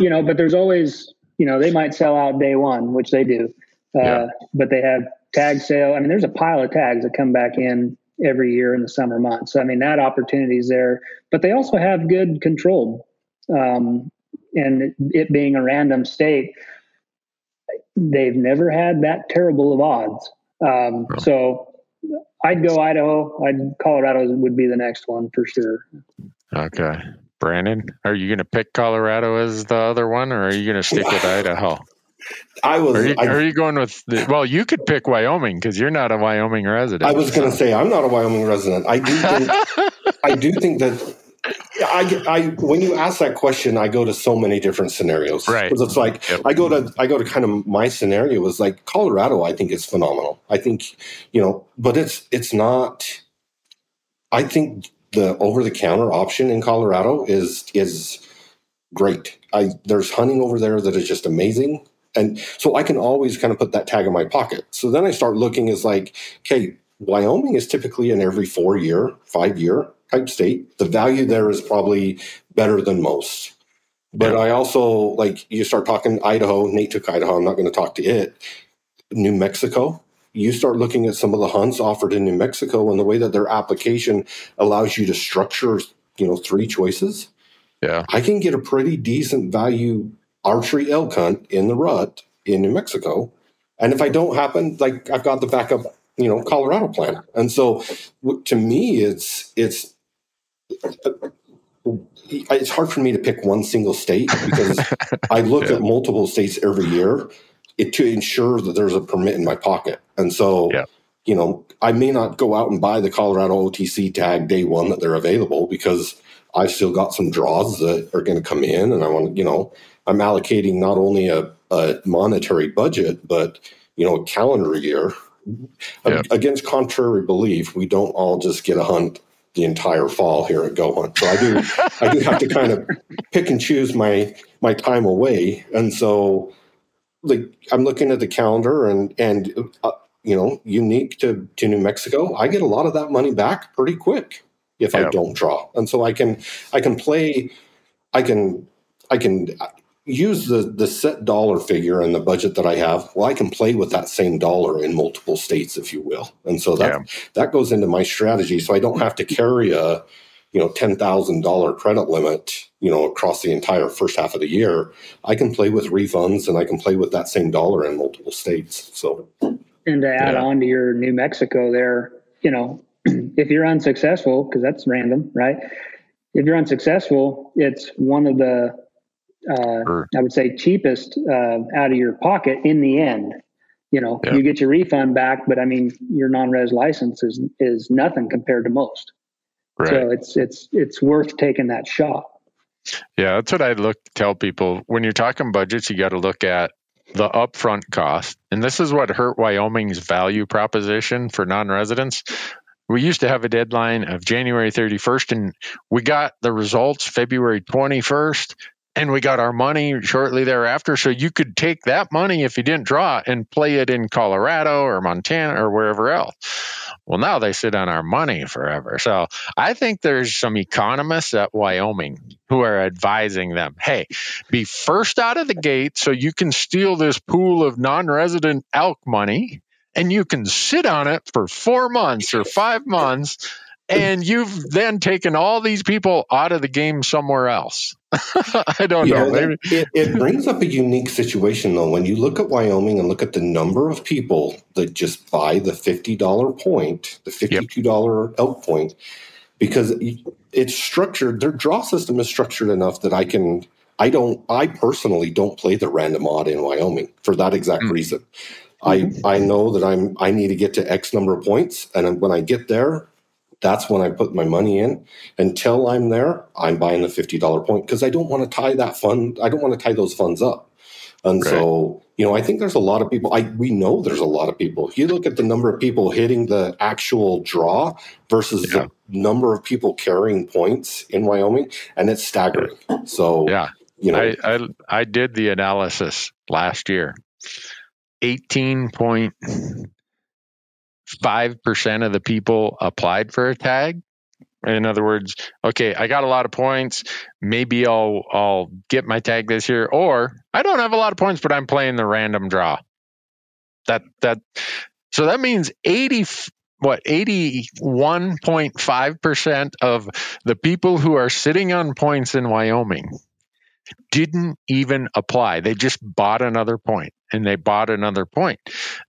you know, but there's always, you know, they might sell out day one, which they do, uh, yeah. but they have tag sale. I mean, there's a pile of tags that come back in every year in the summer months. So, I mean, that opportunity is there, but they also have good controlled um, and it being a random state, they've never had that terrible of odds. Um, oh. So I'd go Idaho. I'd Colorado would be the next one for sure. Okay, Brandon, are you going to pick Colorado as the other one, or are you going to stick with Idaho? I was. Are you, I, are you going with? The, well, you could pick Wyoming because you're not a Wyoming resident. I was going to say I'm not a Wyoming resident. I do. Think, I do think that I, I, when you ask that question, I go to so many different scenarios. Right. Because it's like yep. I go to I go to kind of my scenario is like Colorado. I think is phenomenal. I think you know, but it's it's not. I think the over the counter option in Colorado is is great. I there's hunting over there that is just amazing. And so I can always kind of put that tag in my pocket. So then I start looking as like, okay, Wyoming is typically an every four year, five year type state. The value there is probably better than most. But yeah. I also like you start talking Idaho. Nate took Idaho. I'm not going to talk to it. New Mexico. You start looking at some of the hunts offered in New Mexico and the way that their application allows you to structure, you know, three choices. Yeah, I can get a pretty decent value archery elk hunt in the rut in New Mexico. And if I don't happen, like I've got the backup, you know, Colorado plan. And so to me, it's it's it's hard for me to pick one single state because I look yeah. at multiple states every year it, to ensure that there's a permit in my pocket. And so, yeah. you know, I may not go out and buy the Colorado OTC tag day one that they're available because I've still got some draws that are going to come in, and I want to, you know, I'm allocating not only a, a monetary budget but you know a calendar year. Yeah. Against contrary belief, we don't all just get a hunt the entire fall here at Go Hunt. So I do I do have to kind of pick and choose my my time away, and so like I'm looking at the calendar and and uh, you know unique to to New Mexico, I get a lot of that money back pretty quick if yeah. I don't draw, and so I can I can play I can I can use the the set dollar figure and the budget that I have, well, I can play with that same dollar in multiple states, if you will. And so that yeah. that goes into my strategy. So I don't have to carry a you know, $10,000 credit limit, you know, across the entire first half of the year, I can play with refunds and I can play with that same dollar in multiple states. So, and to add yeah. on to your New Mexico there, you know, if you're unsuccessful, because that's random, right? If you're unsuccessful, it's one of the, uh, sure. I would say, cheapest uh, out of your pocket in the end. You know, yeah. you get your refund back, but I mean, your non-res license is is nothing compared to most. Right. So it's it's it's worth taking that shot. Yeah, that's what I look tell people. When you're talking budgets, you got to look at the upfront cost. And this is what hurt Wyoming's value proposition for non-residents. We used to have a deadline of January 31st and we got the results February 21st and we got our money shortly thereafter. So you could take that money if you didn't draw and play it in Colorado or Montana or wherever else. Well, now they sit on our money forever. So I think there's some economists at Wyoming who are advising them hey, be first out of the gate so you can steal this pool of non resident elk money and you can sit on it for four months or five months and you've then taken all these people out of the game somewhere else. I don't yeah, know. Maybe. It, it, brings up a unique situation, though. When you look at Wyoming and look at the number of people that just buy the $50 point, the $52 yep. elk point, because it's structured, their draw system is structured enough that I can. I don't. I personally don't play the random odd in Wyoming for that exact mm. reason. I I know that I'm I need to get to X number of points, and when I get there, that's when I put my money in. Until I'm there, I'm buying the $50 point because I don't want to tie that fund, I don't want to tie those funds up. And right. so, you know, I think there's a lot of people, I we know there's a lot of people. You look at the number of people hitting the actual draw versus yeah. the number of people carrying points in Wyoming, and it's staggering. So yeah. You know, I, I, I did the analysis last year. 18 point 5% of the people applied for a tag. In other words, okay, I got a lot of points. Maybe I'll I'll get my tag this year, or I don't have a lot of points, but I'm playing the random draw. That that so that means eighty what 81.5% of the people who are sitting on points in Wyoming didn't even apply. They just bought another point and they bought another point.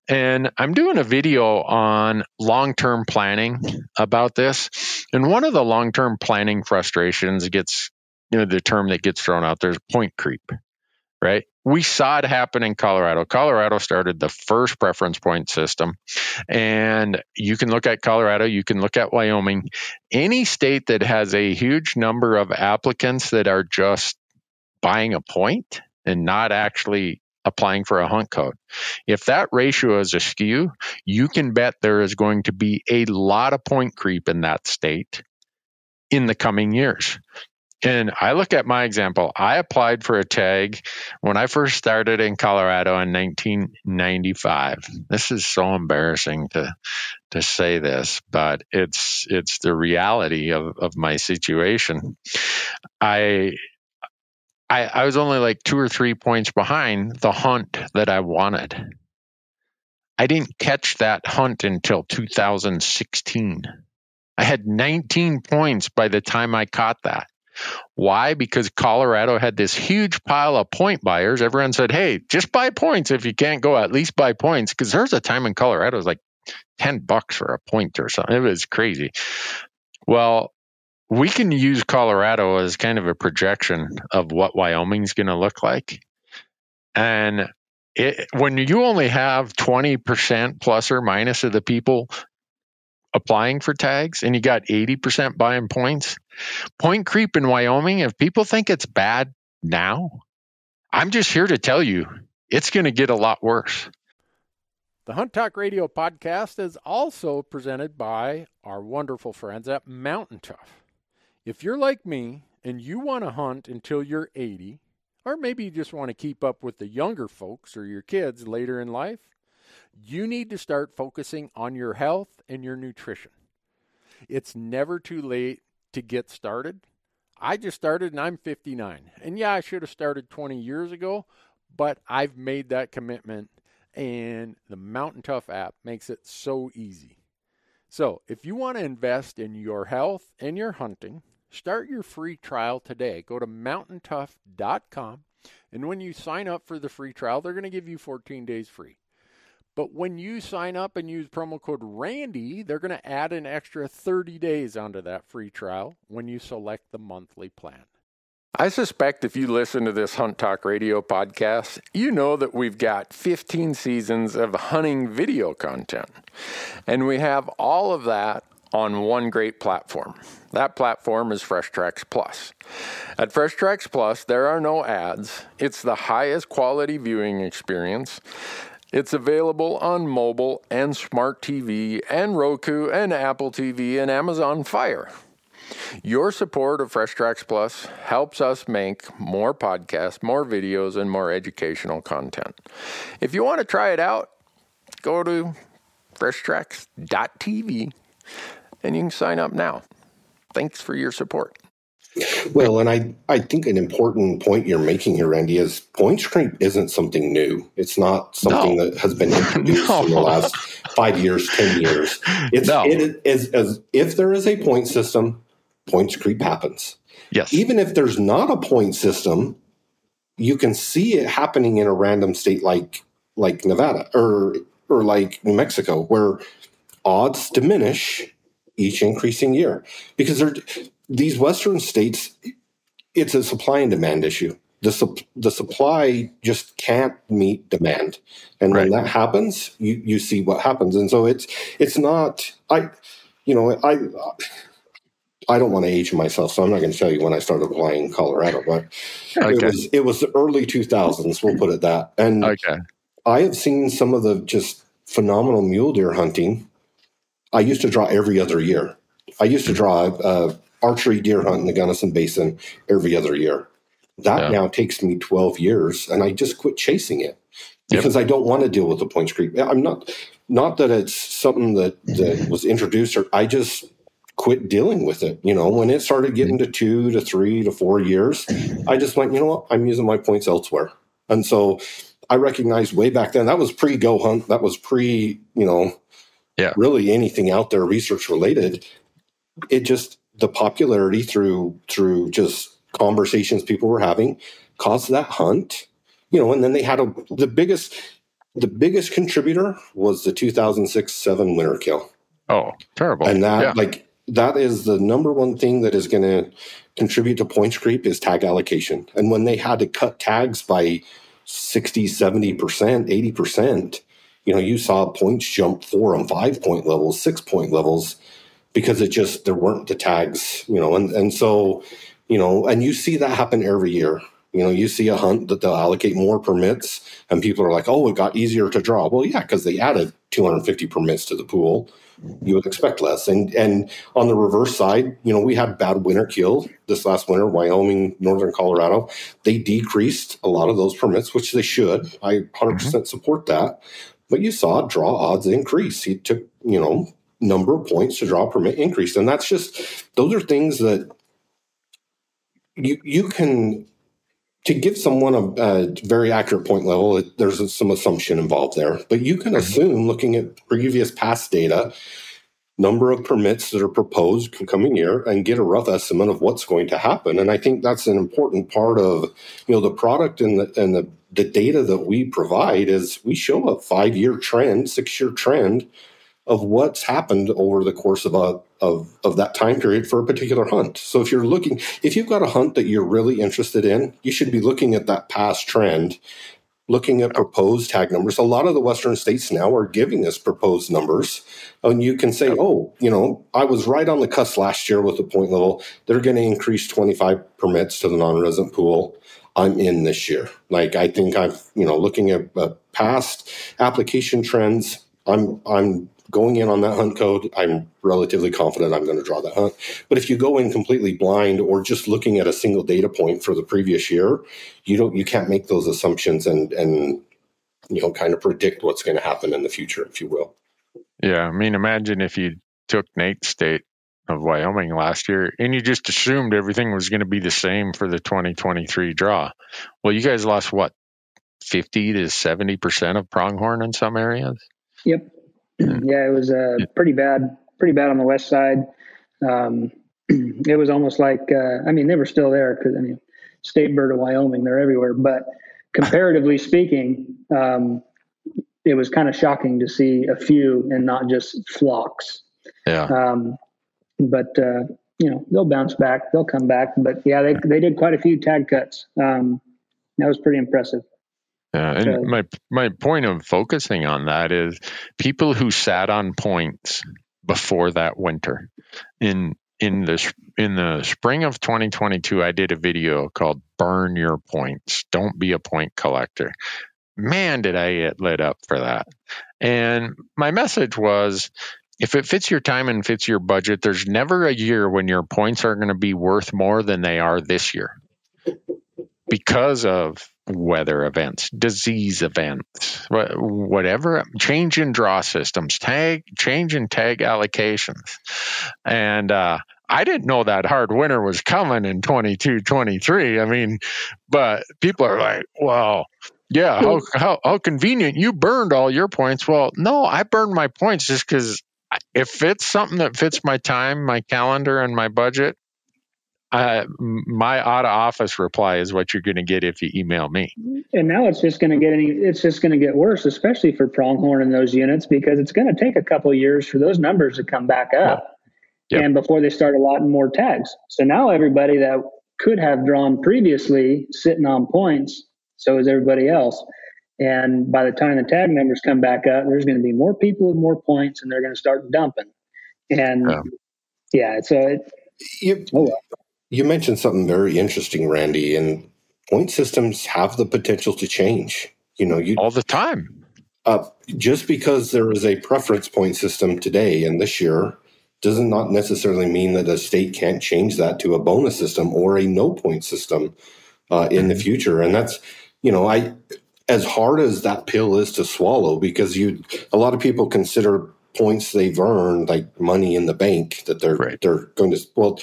And I'm doing a video on long term planning about this. And one of the long term planning frustrations gets, you know, the term that gets thrown out there's point creep, right? We saw it happen in Colorado. Colorado started the first preference point system. And you can look at Colorado, you can look at Wyoming. Any state that has a huge number of applicants that are just buying a point and not actually applying for a hunt code. If that ratio is askew, you can bet there is going to be a lot of point creep in that state in the coming years. And I look at my example. I applied for a tag when I first started in Colorado in 1995. This is so embarrassing to to say this, but it's it's the reality of, of my situation. I I, I was only like two or three points behind the hunt that I wanted. I didn't catch that hunt until 2016. I had 19 points by the time I caught that. Why? Because Colorado had this huge pile of point buyers. Everyone said, hey, just buy points. If you can't go, at least buy points. Because there's a time in Colorado, it was like 10 bucks for a point or something. It was crazy. Well, we can use Colorado as kind of a projection of what Wyoming's going to look like. And it, when you only have 20% plus or minus of the people applying for tags and you got 80% buying points, point creep in Wyoming, if people think it's bad now, I'm just here to tell you it's going to get a lot worse. The Hunt Talk Radio podcast is also presented by our wonderful friends at Mountain Tough. If you're like me and you want to hunt until you're 80, or maybe you just want to keep up with the younger folks or your kids later in life, you need to start focusing on your health and your nutrition. It's never too late to get started. I just started and I'm 59. And yeah, I should have started 20 years ago, but I've made that commitment and the Mountain Tough app makes it so easy. So, if you want to invest in your health and your hunting, Start your free trial today. Go to mountaintough.com, and when you sign up for the free trial, they're going to give you 14 days free. But when you sign up and use promo code RANDY, they're going to add an extra 30 days onto that free trial when you select the monthly plan. I suspect if you listen to this Hunt Talk Radio podcast, you know that we've got 15 seasons of hunting video content. And we have all of that on one great platform. That platform is Fresh Tracks Plus. At Fresh Tracks Plus, there are no ads. It's the highest quality viewing experience. It's available on mobile and smart TV and Roku and Apple TV and Amazon Fire. Your support of Fresh Tracks Plus helps us make more podcasts, more videos, and more educational content. If you want to try it out, go to freshtracks.tv and you can sign up now. Thanks for your support. Well, and I, I think an important point you're making here, Randy, is points creep isn't something new. It's not something no. that has been introduced no. in the last five years, ten years. It's no. it is as if there is a point system, points creep happens. Yes. Even if there's not a point system, you can see it happening in a random state like like Nevada or or like New Mexico, where odds diminish each increasing year because they're these Western states, it's a supply and demand issue. The, su- the supply just can't meet demand, and right. when that happens, you you see what happens. And so it's it's not I, you know I. I don't want to age myself, so I'm not going to tell you when I started flying in Colorado, but okay. it was it was the early 2000s. We'll put it that. And okay. I have seen some of the just phenomenal mule deer hunting. I used to draw every other year. I used to draw uh, archery deer hunt in the Gunnison Basin every other year. That yeah. now takes me 12 years, and I just quit chasing it because yep. I don't want to deal with the points creep. I'm not, not that it's something that, that was introduced, or I just quit dealing with it. You know, when it started getting to two to three to four years, I just went, you know what, I'm using my points elsewhere. And so I recognized way back then that was pre go hunt, that was pre, you know, yeah, really anything out there research related. It just the popularity through through just conversations people were having caused that hunt you know and then they had a the biggest the biggest contributor was the 2006 7 winter kill oh terrible and that yeah. like that is the number one thing that is going to contribute to points creep is tag allocation and when they had to cut tags by 60 70% 80% you know you saw points jump four and five point levels six point levels because it just there weren't the tags, you know, and and so you know, and you see that happen every year. You know, you see a hunt that they'll allocate more permits, and people are like, "Oh, it got easier to draw." Well, yeah, because they added 250 permits to the pool. You would expect less, and and on the reverse side, you know, we had bad winter kill this last winter, Wyoming, northern Colorado. They decreased a lot of those permits, which they should. I 100% mm-hmm. percent support that. But you saw draw odds increase. He took, you know, number of points to draw permit increase. And that's just, those are things that you, you can, to give someone a, a very accurate point level, it, there's some assumption involved there. But you can mm-hmm. assume, looking at previous past data, number of permits that are proposed coming year and get a rough estimate of what's going to happen. And I think that's an important part of, you know, the product and the, and the, the data that we provide is we show a five year trend, six year trend of what's happened over the course of a of of that time period for a particular hunt. So if you're looking if you've got a hunt that you're really interested in, you should be looking at that past trend, looking at proposed tag numbers. A lot of the western states now are giving us proposed numbers. And you can say, "Oh, you know, I was right on the cusp last year with the point level. They're going to increase 25 permits to the non-resident pool." I'm in this year. Like I think I've, you know, looking at uh, past application trends, I'm I'm going in on that hunt code, I'm relatively confident I'm going to draw that hunt. But if you go in completely blind or just looking at a single data point for the previous year, you don't you can't make those assumptions and and you know kind of predict what's going to happen in the future, if you will. Yeah, I mean, imagine if you took Nate's state of Wyoming last year and you just assumed everything was going to be the same for the 2023 draw. Well, you guys lost what 50 to 70% of pronghorn in some areas? Yep. yeah, it was uh, pretty bad, pretty bad on the west side. Um, it was almost like uh, I mean they were still there because I mean state bird of Wyoming they're everywhere, but comparatively speaking, um, it was kind of shocking to see a few and not just flocks. Yeah. Um, but uh, you know they'll bounce back, they'll come back. But yeah, they they did quite a few tag cuts. Um, that was pretty impressive. Yeah, and so, my my point of focusing on that is people who sat on points before that winter. In in the in the spring of 2022, I did a video called "Burn Your Points." Don't be a point collector. Man, did I get lit up for that! And my message was if it fits your time and fits your budget, there's never a year when your points are going to be worth more than they are this year because of weather events, disease events, whatever, change in draw systems, tag, change in tag allocations. And, uh, I didn't know that hard winter was coming in 22, 23. I mean, but people are like, well, yeah, how, how, how convenient you burned all your points. Well, no, I burned my points just because if it's something that fits my time, my calendar, and my budget, uh, my out of office reply is what you're going to get if you email me. And now it's just going to get any, it's just going to get worse, especially for pronghorn in those units, because it's going to take a couple years for those numbers to come back up, yep. and before they start allotting more tags. So now everybody that could have drawn previously sitting on points, so is everybody else. And by the time the tag numbers come back up, there's going to be more people with more points, and they're going to start dumping. And yeah, yeah so it, you, oh well you mentioned something very interesting, Randy, and point systems have the potential to change. You know, you all the time. Uh, just because there is a preference point system today and this year does not not necessarily mean that a state can't change that to a bonus system or a no point system uh, in the mm-hmm. future. And that's, you know, I as hard as that pill is to swallow because you a lot of people consider points they've earned like money in the bank that they're right. they're going to well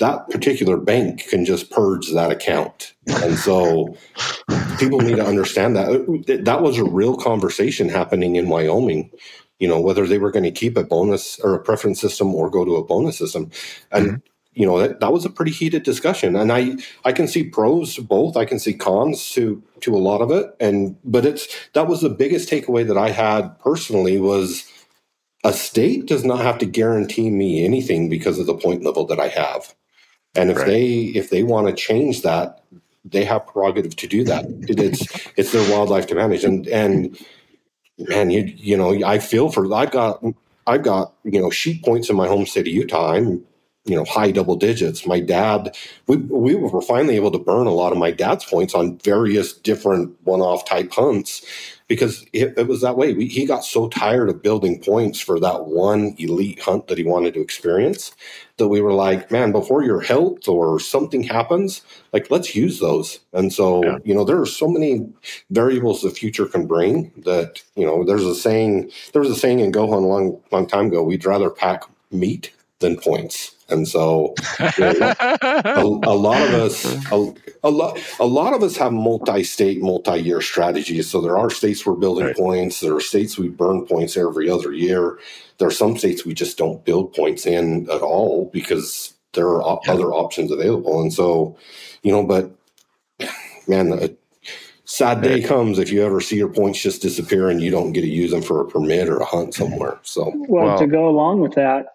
that particular bank can just purge that account. And so people need to understand that. That was a real conversation happening in Wyoming, you know, whether they were going to keep a bonus or a preference system or go to a bonus system. And, mm-hmm. You know, that, that was a pretty heated discussion. And I, I can see pros to both. I can see cons to, to a lot of it. And, but it's, that was the biggest takeaway that I had personally was, a state does not have to guarantee me anything because of the point level that I have. And if right. they if they want to change that, they have prerogative to do that. It, it's it's their wildlife to manage. And and man, you you know, I feel for I've got I've got you know sheep points in my home state of Utah. I'm you know high double digits. My dad, we we were finally able to burn a lot of my dad's points on various different one off type hunts because it, it was that way. We, he got so tired of building points for that one elite hunt that he wanted to experience that we were like, man, before your health or something happens, like let's use those. And so, yeah. you know, there are so many variables the future can bring that, you know, there's a saying, there was a saying in Go Hunt a long, long time ago, we'd rather pack meat than points. And so, you know, a, a, lot of us, a, a, lot, a lot of us have multi-state, multi-year strategies. So there are states we're building right. points. There are states we burn points every other year. There are some states we just don't build points in at all because there are op- yeah. other options available. And so, you know, but man, a sad day comes if you ever see your points just disappear and you don't get to use them for a permit or a hunt somewhere. So, well, well to go along with that,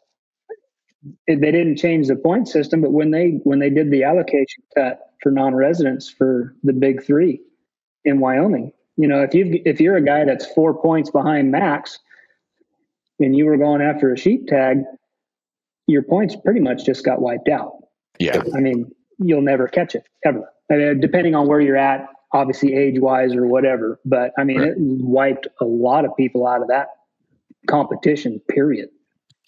it, they didn't change the point system, but when they when they did the allocation cut for non-residents for the big three in Wyoming, you know, if you if you're a guy that's four points behind max, and you were going after a sheep tag, your points pretty much just got wiped out. Yeah, I mean, you'll never catch it ever. I mean, depending on where you're at, obviously age wise or whatever. But I mean, right. it wiped a lot of people out of that competition. Period.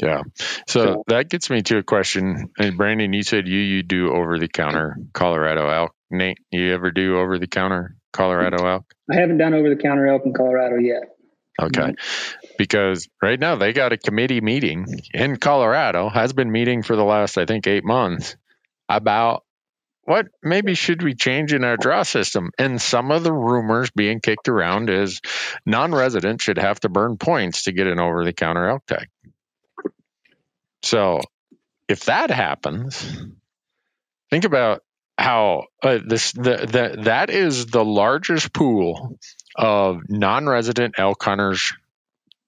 Yeah. So, so, that gets me to a question. And Brandon, you said you you do over the counter Colorado elk. Nate, you ever do over the counter Colorado elk? I haven't done over the counter elk in Colorado yet. Okay. Because right now they got a committee meeting in Colorado, has been meeting for the last, I think, eight months about what maybe should we change in our draw system? And some of the rumors being kicked around is non residents should have to burn points to get an over the counter elk tag. So if that happens, think about how uh, this the, the that is the largest pool of non-resident elk hunters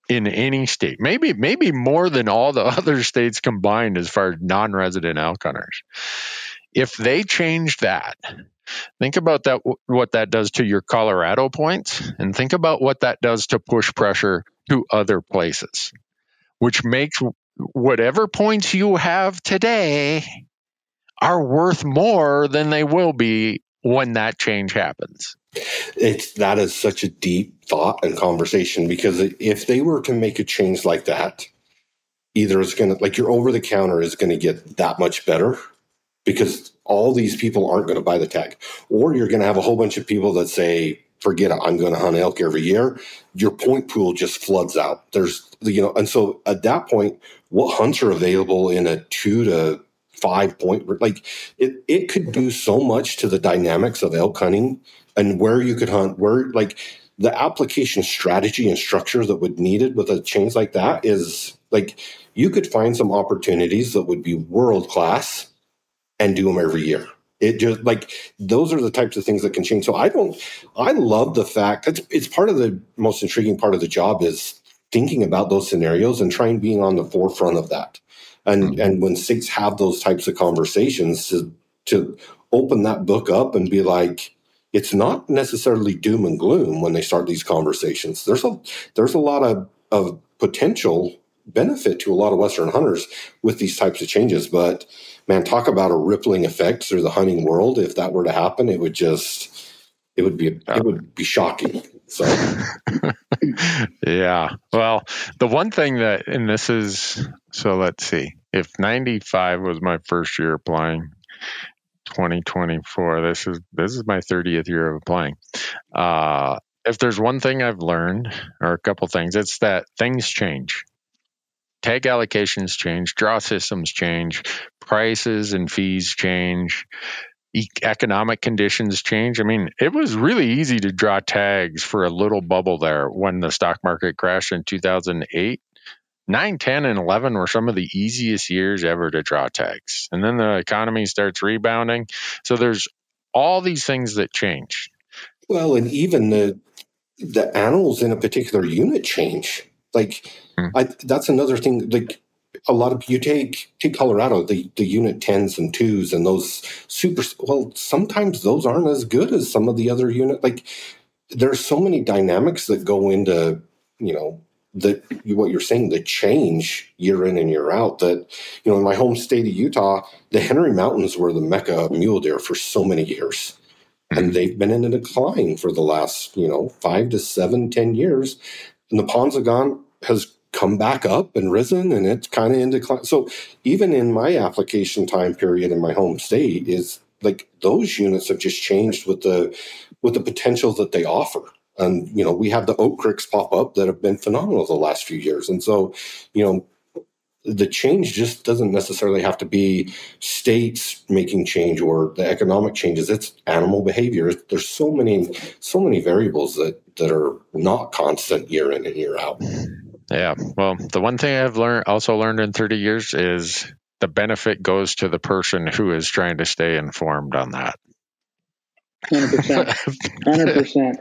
in any state. Maybe maybe more than all the other states combined as far as non-resident elk hunters. If they change that, think about that what that does to your Colorado points and think about what that does to push pressure to other places, which makes whatever points you have today are worth more than they will be when that change happens. It's that is such a deep thought and conversation because if they were to make a change like that, either it's going to like your over the counter is going to get that much better because all these people aren't going to buy the tag, or you're going to have a whole bunch of people that say, "Forget it, I'm going to hunt elk every year." Your point pool just floods out. There's you know, and so at that point, what hunts are available in a two to five point like it it could do so much to the dynamics of elk hunting and where you could hunt where like the application strategy and structure that would needed with a change like that is like you could find some opportunities that would be world class and do them every year it just like those are the types of things that can change. So i don't i love the fact that it's part of the most intriguing part of the job is thinking about those scenarios and trying being on the forefront of that. And mm-hmm. and when states have those types of conversations to to open that book up and be like it's not necessarily doom and gloom when they start these conversations. There's a there's a lot of of potential benefit to a lot of western hunters with these types of changes but man talk about a rippling effect through the hunting world. If that were to happen it would just it would be it would be shocking. So. Yeah. Well the one thing that and this is so let's see. If 95 was my first year applying 2024 this is this is my 30th year of applying. Uh, if there's one thing i've learned or a couple things it's that things change tag allocations change draw systems change prices and fees change economic conditions change i mean it was really easy to draw tags for a little bubble there when the stock market crashed in 2008 9, 10, and 11 were some of the easiest years ever to draw tags. And then the economy starts rebounding. So there's all these things that change. Well, and even the the animals in a particular unit change. Like hmm. I, that's another thing. Like a lot of you take take Colorado, the the unit tens and twos and those super. Well, sometimes those aren't as good as some of the other unit. Like there's so many dynamics that go into you know the what you're saying the change year in and year out that you know in my home state of utah the henry mountains were the mecca of mule deer for so many years and mm-hmm. they've been in a decline for the last you know five to seven ten years and the Paunsaugunt has come back up and risen and it's kind of in decline so even in my application time period in my home state is like those units have just changed with the with the potential that they offer and, you know, we have the oak creeks pop up that have been phenomenal the last few years. And so, you know, the change just doesn't necessarily have to be states making change or the economic changes. It's animal behavior. There's so many, so many variables that, that are not constant year in and year out. Yeah. Well, the one thing I've learned, also learned in 30 years is the benefit goes to the person who is trying to stay informed on that. 100%. 100%.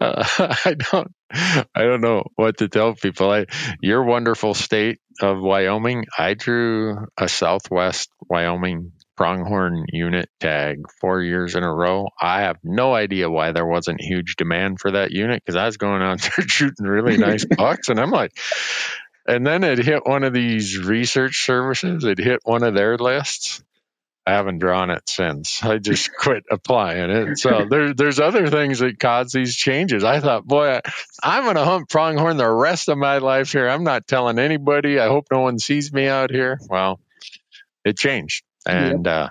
Uh, I don't, I don't know what to tell people. I, your wonderful state of Wyoming, I drew a Southwest Wyoming pronghorn unit tag four years in a row. I have no idea why there wasn't huge demand for that unit because I was going out there shooting really nice bucks, and I'm like, and then it hit one of these research services. It hit one of their lists, I haven't drawn it since. I just quit applying it. So there, there's other things that cause these changes. I thought, boy, I, am going to hunt pronghorn the rest of my life here. I'm not telling anybody. I hope no one sees me out here. Well, it changed. And yep. uh,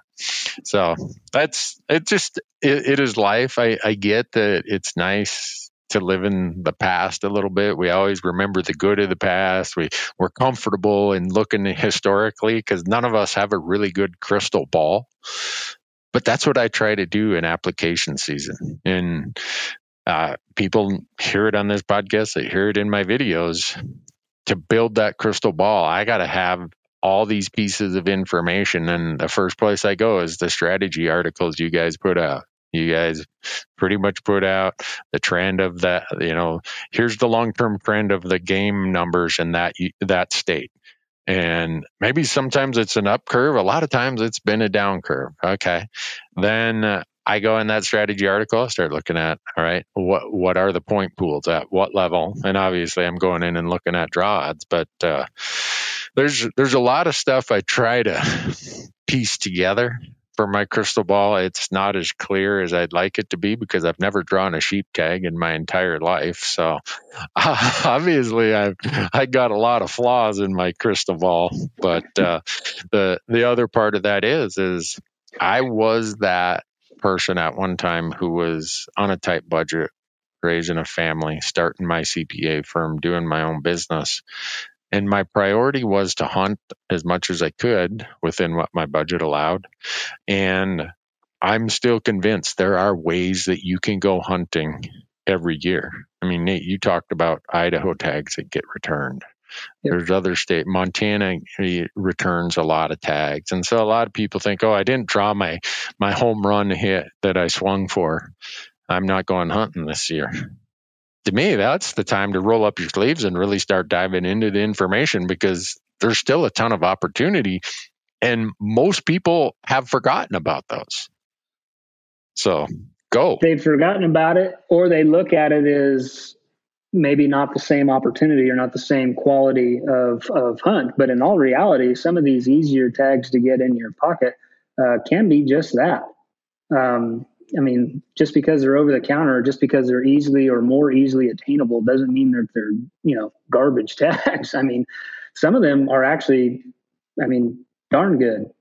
so that's it. Just it, it is life. I, I get that it's nice to live in the past a little bit. We always remember the good of the past. We we're comfortable in looking historically because none of us have a really good crystal ball. But that's what I try to do in application season. And uh, people hear it on this podcast. They hear it in my videos. To build that crystal ball, I got to have all these pieces of information and the first place I go is the strategy articles you guys put out. You guys pretty much put out the trend of that, you know, here's the long-term trend of the game numbers in that that state. And maybe sometimes it's an up curve, a lot of times it's been a down curve. Okay. Then uh, I go in that strategy article, I start looking at, all right, what what are the point pools at what level? And obviously, I'm going in and looking at draw odds, but uh, there's there's a lot of stuff I try to piece together for my crystal ball. It's not as clear as I'd like it to be because I've never drawn a sheep tag in my entire life. So obviously, I've I got a lot of flaws in my crystal ball. But uh, the the other part of that is is I was that person at one time who was on a tight budget, raising a family, starting my CPA firm, doing my own business. And my priority was to hunt as much as I could within what my budget allowed. And I'm still convinced there are ways that you can go hunting every year. I mean, Nate, you talked about Idaho tags that get returned. Yep. There's other state, Montana eh, returns a lot of tags, and so a lot of people think, "Oh, I didn't draw my my home run hit that I swung for. I'm not going hunting this year." To me, that's the time to roll up your sleeves and really start diving into the information because there's still a ton of opportunity, and most people have forgotten about those. So go. They've forgotten about it, or they look at it as maybe not the same opportunity or not the same quality of, of hunt. But in all reality, some of these easier tags to get in your pocket uh, can be just that. Um, I mean, just because they're over the counter, just because they're easily or more easily attainable, doesn't mean that they're you know garbage tags. I mean, some of them are actually, I mean, darn good.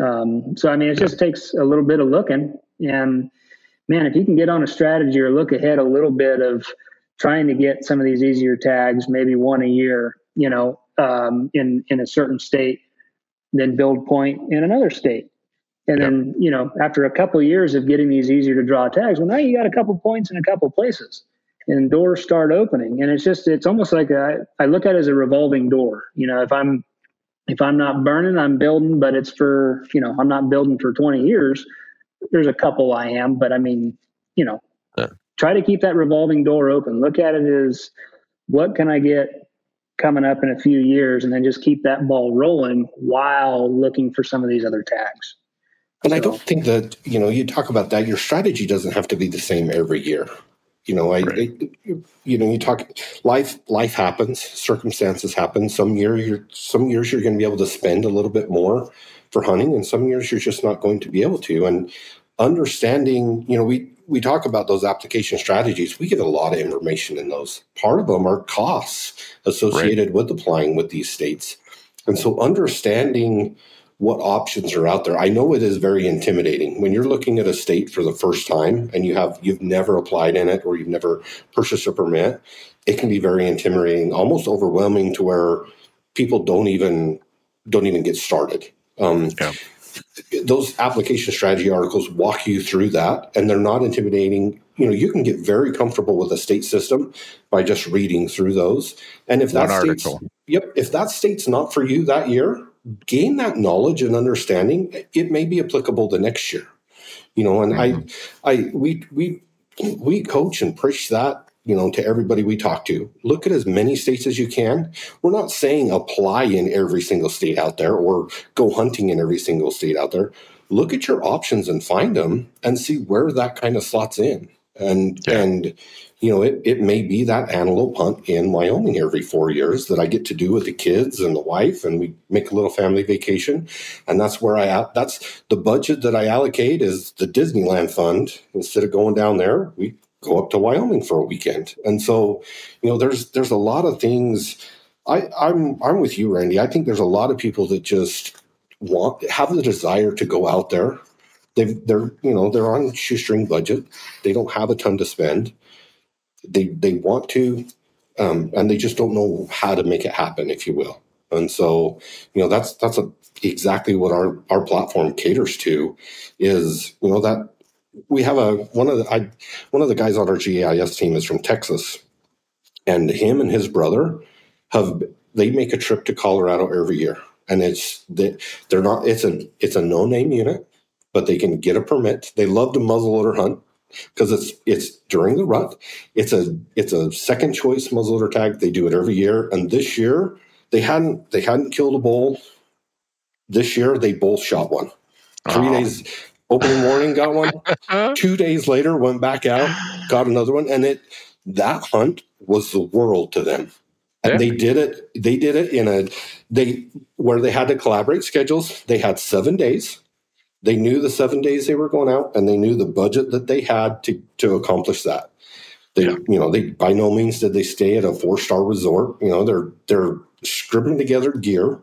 Um, so I mean, it just takes a little bit of looking, and man, if you can get on a strategy or look ahead a little bit of trying to get some of these easier tags, maybe one a year, you know, um, in in a certain state, then build point in another state. And yep. then, you know, after a couple of years of getting these easier to draw tags, well, now you got a couple points in a couple places and doors start opening. And it's just, it's almost like a, I look at it as a revolving door. You know, if I'm, if I'm not burning, I'm building, but it's for, you know, I'm not building for 20 years. There's a couple I am, but I mean, you know, yeah try to keep that revolving door open. Look at it as what can I get coming up in a few years, and then just keep that ball rolling while looking for some of these other tags. And I don't think that you know you talk about that. Your strategy doesn't have to be the same every year. You know, I, right. I you know, you talk life. Life happens. Circumstances happen. Some year, you're some years you're going to be able to spend a little bit more for hunting, and some years you're just not going to be able to. And understanding, you know, we we talk about those application strategies, we get a lot of information in those. Part of them are costs associated right. with applying with these states. And so understanding what options are out there. I know it is very intimidating when you're looking at a state for the first time and you have you've never applied in it or you've never purchased a permit. It can be very intimidating, almost overwhelming to where people don't even don't even get started. Um, yeah those application strategy articles walk you through that and they're not intimidating you know you can get very comfortable with a state system by just reading through those and if that state's, yep if that state's not for you that year gain that knowledge and understanding it may be applicable the next year you know and mm-hmm. i i we we we coach and preach that you know, to everybody we talk to. Look at as many states as you can. We're not saying apply in every single state out there or go hunting in every single state out there. Look at your options and find them and see where that kind of slots in. And yeah. and you know, it, it may be that antelope hunt in Wyoming every four years that I get to do with the kids and the wife, and we make a little family vacation. And that's where I that's the budget that I allocate is the Disneyland fund. Instead of going down there, we go up to Wyoming for a weekend. And so, you know, there's there's a lot of things. I, I'm I'm with you, Randy. I think there's a lot of people that just want have the desire to go out there. They they're you know they're on shoestring budget. They don't have a ton to spend. They they want to, um, and they just don't know how to make it happen, if you will. And so, you know, that's that's a, exactly what our our platform caters to. Is you know that we have a one of the I, one of the guys on our GIS team is from Texas, and him and his brother have they make a trip to Colorado every year. and it's they're not. It's a it's a no name unit, but they can get a permit. They love to muzzleloader hunt because it's it's during the rut. It's a it's a second choice muzzleloader tag. They do it every year, and this year they hadn't they hadn't killed a bull. This year they both shot one. Three oh. days opening morning got one. Two days later went back out, got another one, and it that hunt was the world to them. And yeah. they did it. They did it in a they where they had to collaborate schedules. They had seven days. They knew the seven days they were going out, and they knew the budget that they had to to accomplish that. They, yeah. you know, they by no means did they stay at a four star resort. You know, they're they're scribbling together gear.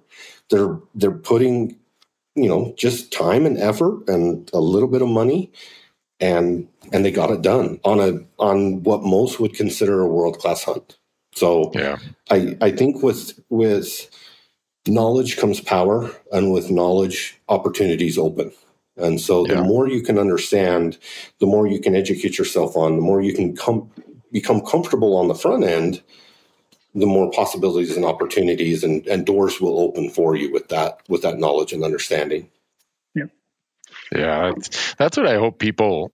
They're they're putting, you know, just time and effort and a little bit of money, and and they got it done on a on what most would consider a world class hunt. So yeah, I I think with with knowledge comes power, and with knowledge opportunities open. And so the yeah. more you can understand, the more you can educate yourself on, the more you can come become comfortable on the front end, the more possibilities and opportunities and, and doors will open for you with that with that knowledge and understanding. Yeah. Yeah, that's, that's what I hope people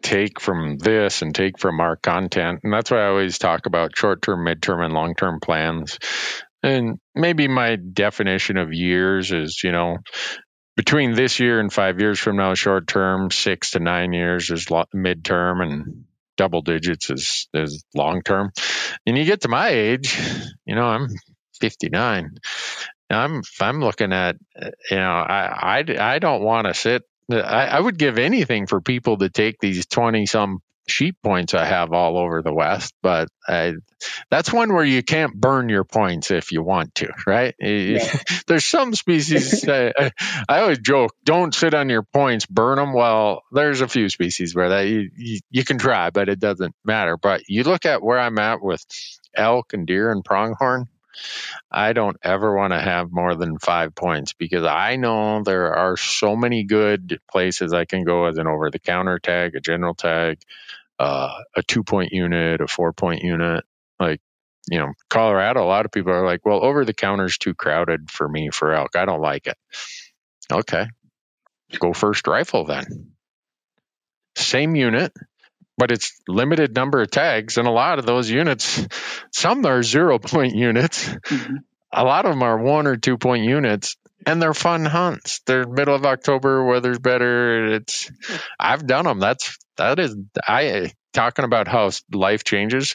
take from this and take from our content. And that's why I always talk about short term, mid term, and long term plans. And maybe my definition of years is, you know, between this year and five years from now, short term, six to nine years is midterm, and double digits is is long term. And you get to my age, you know, I'm 59. I'm I'm looking at, uh, you know, I I, I don't want to sit. I, I would give anything for people to take these 20 some sheep points I have all over the West, but I, that's one where you can't burn your points if you want to, right? Yeah. There's some species, I, I, always joke, don't sit on your points, burn them. Well, there's a few species where that you, you, you can try, but it doesn't matter. But you look at where I'm at with elk and deer and pronghorn, I don't ever want to have more than five points because I know there are so many good places I can go as an over the counter tag, a general tag, uh, a two point unit, a four point unit. Like, you know, Colorado, a lot of people are like, well, over the counter is too crowded for me for elk. I don't like it. Okay. Go first rifle then. Same unit, but it's limited number of tags and a lot of those units some are zero point units mm-hmm. a lot of them are one or two point units and they're fun hunts they're middle of october weather's better it's i've done them that's that is i talking about how life changes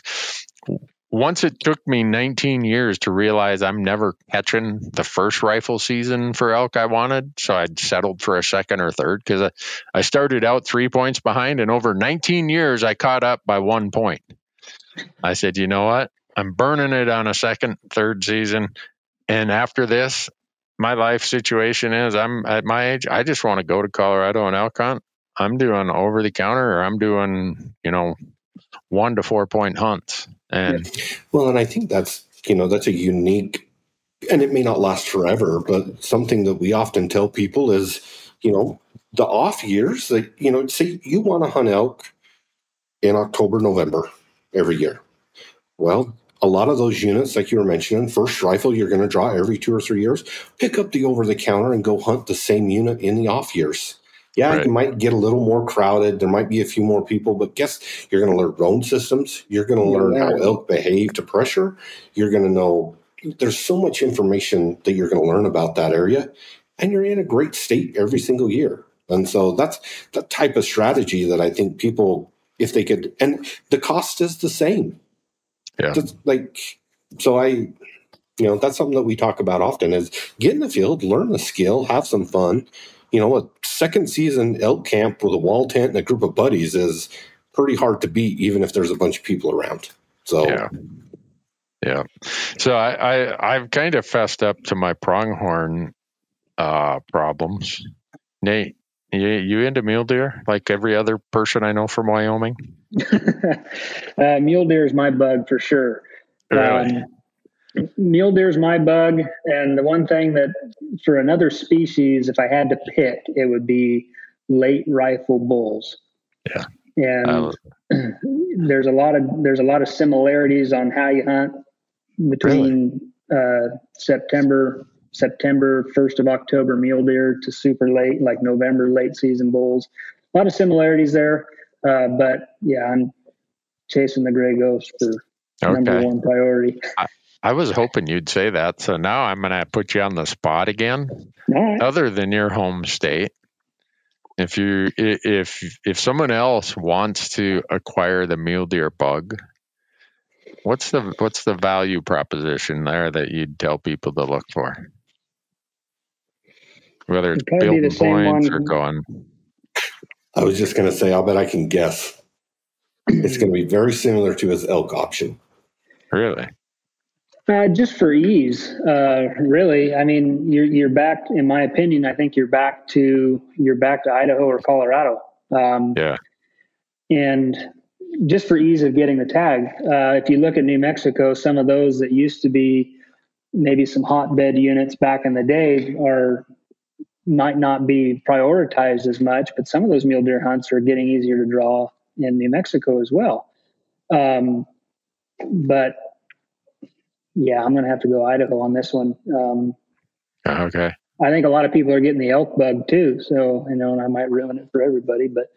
once it took me 19 years to realize I'm never catching the first rifle season for elk I wanted. So I'd settled for a second or third because I, I started out three points behind, and over 19 years, I caught up by one point. I said, you know what? I'm burning it on a second, third season. And after this, my life situation is I'm at my age, I just want to go to Colorado and elk hunt. I'm doing over the counter or I'm doing, you know, one to four point hunts. And well, and I think that's you know that's a unique, and it may not last forever, but something that we often tell people is you know the off years that you know say you want to hunt elk in October November every year. Well, a lot of those units, like you were mentioning, first rifle you're going to draw every two or three years. Pick up the over the counter and go hunt the same unit in the off years. Yeah, right. you might get a little more crowded. There might be a few more people, but guess you're going to learn drone systems. You're going to learn how elk behave to pressure. You're going to know there's so much information that you're going to learn about that area, and you're in a great state every single year. And so that's the type of strategy that I think people, if they could, and the cost is the same. Yeah. Just like, so I, you know, that's something that we talk about often is get in the field, learn the skill, have some fun you know, a second season elk camp with a wall tent and a group of buddies is pretty hard to beat, even if there's a bunch of people around. So, yeah. Yeah. So I, I I've kind of fessed up to my pronghorn uh, problems. Nate, you, you into mule deer like every other person I know from Wyoming? uh, mule deer is my bug for sure. Really? Um, mule deer is my bug, and the one thing that for another species, if I had to pick, it would be late rifle bulls. Yeah, and there's a lot of there's a lot of similarities on how you hunt between really? uh, September September, 1st of October mule deer to super late, like November late season bulls. A lot of similarities there. Uh, but yeah, I'm chasing the gray ghost for okay. number one priority. I, I, was hoping you'd say that. So now I'm going to put you on the spot again. Right. Other than your home state, if you if if someone else wants to acquire the mule deer bug, what's the what's the value proposition there that you'd tell people to look for? Whether it's building points or going. I was just going to say, I'll bet I can guess. It's going to be very similar to his elk option. Really? Uh, just for ease, uh, really. I mean, you're you're back. In my opinion, I think you're back to you're back to Idaho or Colorado. Um, yeah. And just for ease of getting the tag, uh, if you look at New Mexico, some of those that used to be maybe some hotbed units back in the day are might not be prioritized as much, but some of those mule deer hunts are getting easier to draw in New Mexico as well. Um, but yeah, I'm going to have to go Idaho on this one. Um, okay. I think a lot of people are getting the elk bug too. So, you know, and I might ruin it for everybody, but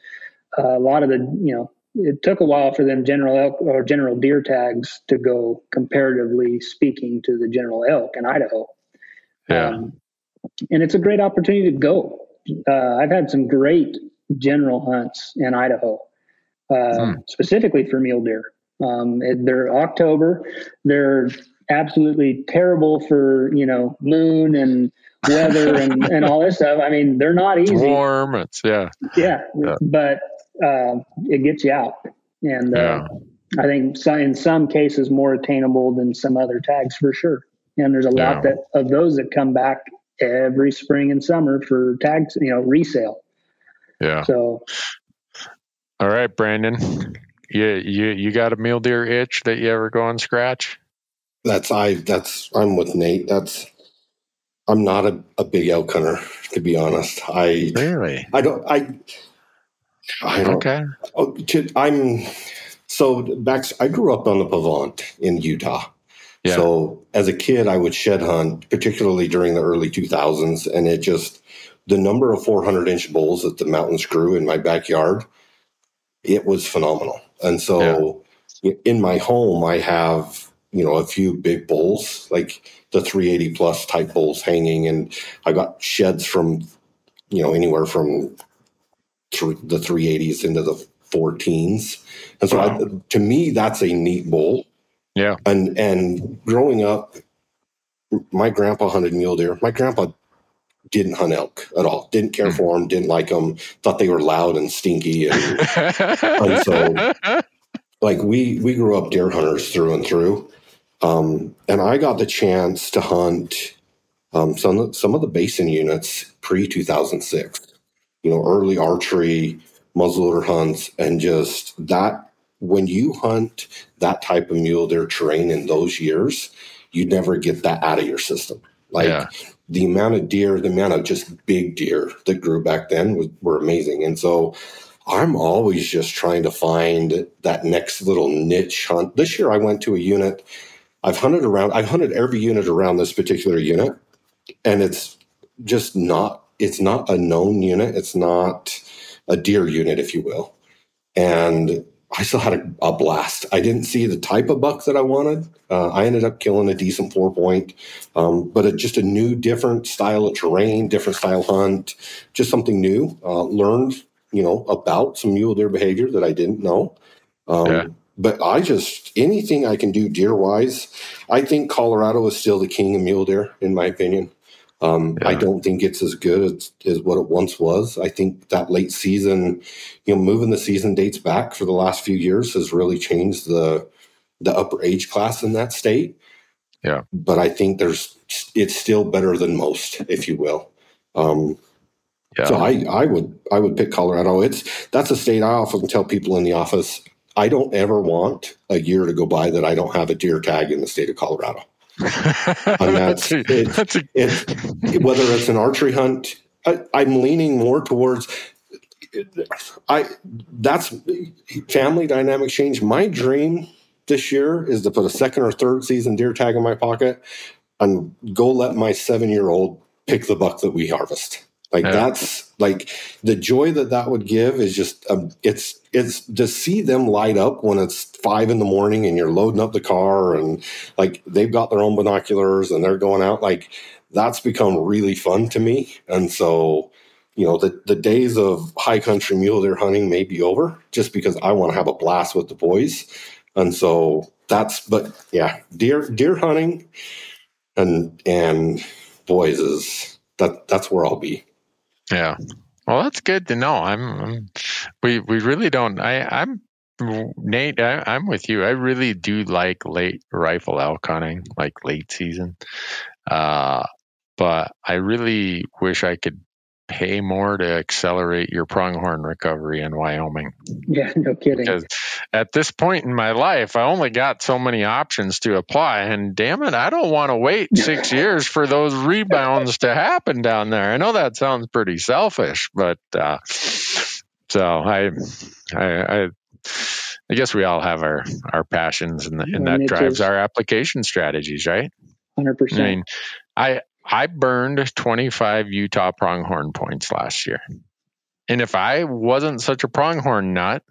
uh, a lot of the, you know, it took a while for them general elk or general deer tags to go comparatively speaking to the general elk in Idaho. Yeah. Um, and it's a great opportunity to go. Uh, I've had some great general hunts in Idaho, uh, hmm. specifically for mule deer. Um, they're October. They're absolutely terrible for you know moon and weather and, and all this stuff. I mean, they're not easy. It's warm. It's yeah. Yeah, yeah. but uh, it gets you out, and uh, yeah. I think some, in some cases more attainable than some other tags for sure. And there's a lot that of those that come back every spring and summer for tags, you know, resale. Yeah. So. All right, Brandon. You you you got a mule deer itch that you ever go on scratch? That's I. That's I'm with Nate. That's I'm not a, a big elk hunter to be honest. I really I don't I. I don't, okay. Oh, to, I'm so back. I grew up on the Pavant in Utah. Yeah. So as a kid, I would shed hunt, particularly during the early 2000s, and it just the number of 400 inch bulls that the mountains grew in my backyard, it was phenomenal. And so yeah. in my home, I have you know a few big bulls, like the 380 plus type bulls hanging, and I got sheds from you know anywhere from the 380s into the 14s. And so wow. I, to me, that's a neat bull yeah. And and growing up, my grandpa hunted mule deer. My grandpa didn't hunt elk at all. Didn't care mm. for them. Didn't like them. Thought they were loud and stinky. And, and so, like we we grew up deer hunters through and through. Um, and I got the chance to hunt um, some some of the basin units pre two thousand six. You know, early archery, muzzleloader hunts, and just that when you hunt that type of mule deer terrain in those years, you never get that out of your system. Like yeah. the amount of deer, the amount of just big deer that grew back then was, were amazing. And so I'm always just trying to find that next little niche hunt. This year I went to a unit. I've hunted around, I've hunted every unit around this particular unit, and it's just not, it's not a known unit. It's not a deer unit, if you will. And I still had a, a, blast. I didn't see the type of buck that I wanted. Uh, I ended up killing a decent four point, um, but a, just a new, different style of terrain, different style hunt, just something new. Uh, learned, you know, about some mule deer behavior that I didn't know. Um, yeah. But I just anything I can do deer wise, I think Colorado is still the king of mule deer, in my opinion. Um, yeah. I don't think it's as good as, as, what it once was. I think that late season, you know, moving the season dates back for the last few years has really changed the the upper age class in that state. Yeah, but I think there's it's still better than most, if you will. Um, yeah. So I I would I would pick Colorado. It's that's a state I often tell people in the office. I don't ever want a year to go by that I don't have a deer tag in the state of Colorado and that's, it's, that's a, it's, whether it's an archery hunt. I, I'm leaning more towards I that's family dynamic change. My dream this year is to put a second or third season deer tag in my pocket. and go let my seven year old pick the buck that we harvest. Like yeah. that's like the joy that that would give is just um, it's it's to see them light up when it's five in the morning and you're loading up the car and like they've got their own binoculars and they're going out like that's become really fun to me and so you know the the days of high country mule deer hunting may be over just because I want to have a blast with the boys and so that's but yeah deer deer hunting and and boys is that that's where I'll be. Yeah. Well, that's good to know. I'm, I'm we we really don't. I I'm Nate. I, am with you. I really do like late rifle elk hunting, like late season. Uh, but I really wish I could pay more to accelerate your pronghorn recovery in Wyoming. Yeah, no kidding. Because at this point in my life, I only got so many options to apply, and damn it, I don't want to wait six years for those rebounds to happen down there. I know that sounds pretty selfish, but uh, so I, I, I, I guess we all have our our passions, and, and that drives our application strategies, right? Hundred percent. I mean, I I burned 25 Utah pronghorn points last year. And if I wasn't such a pronghorn nut,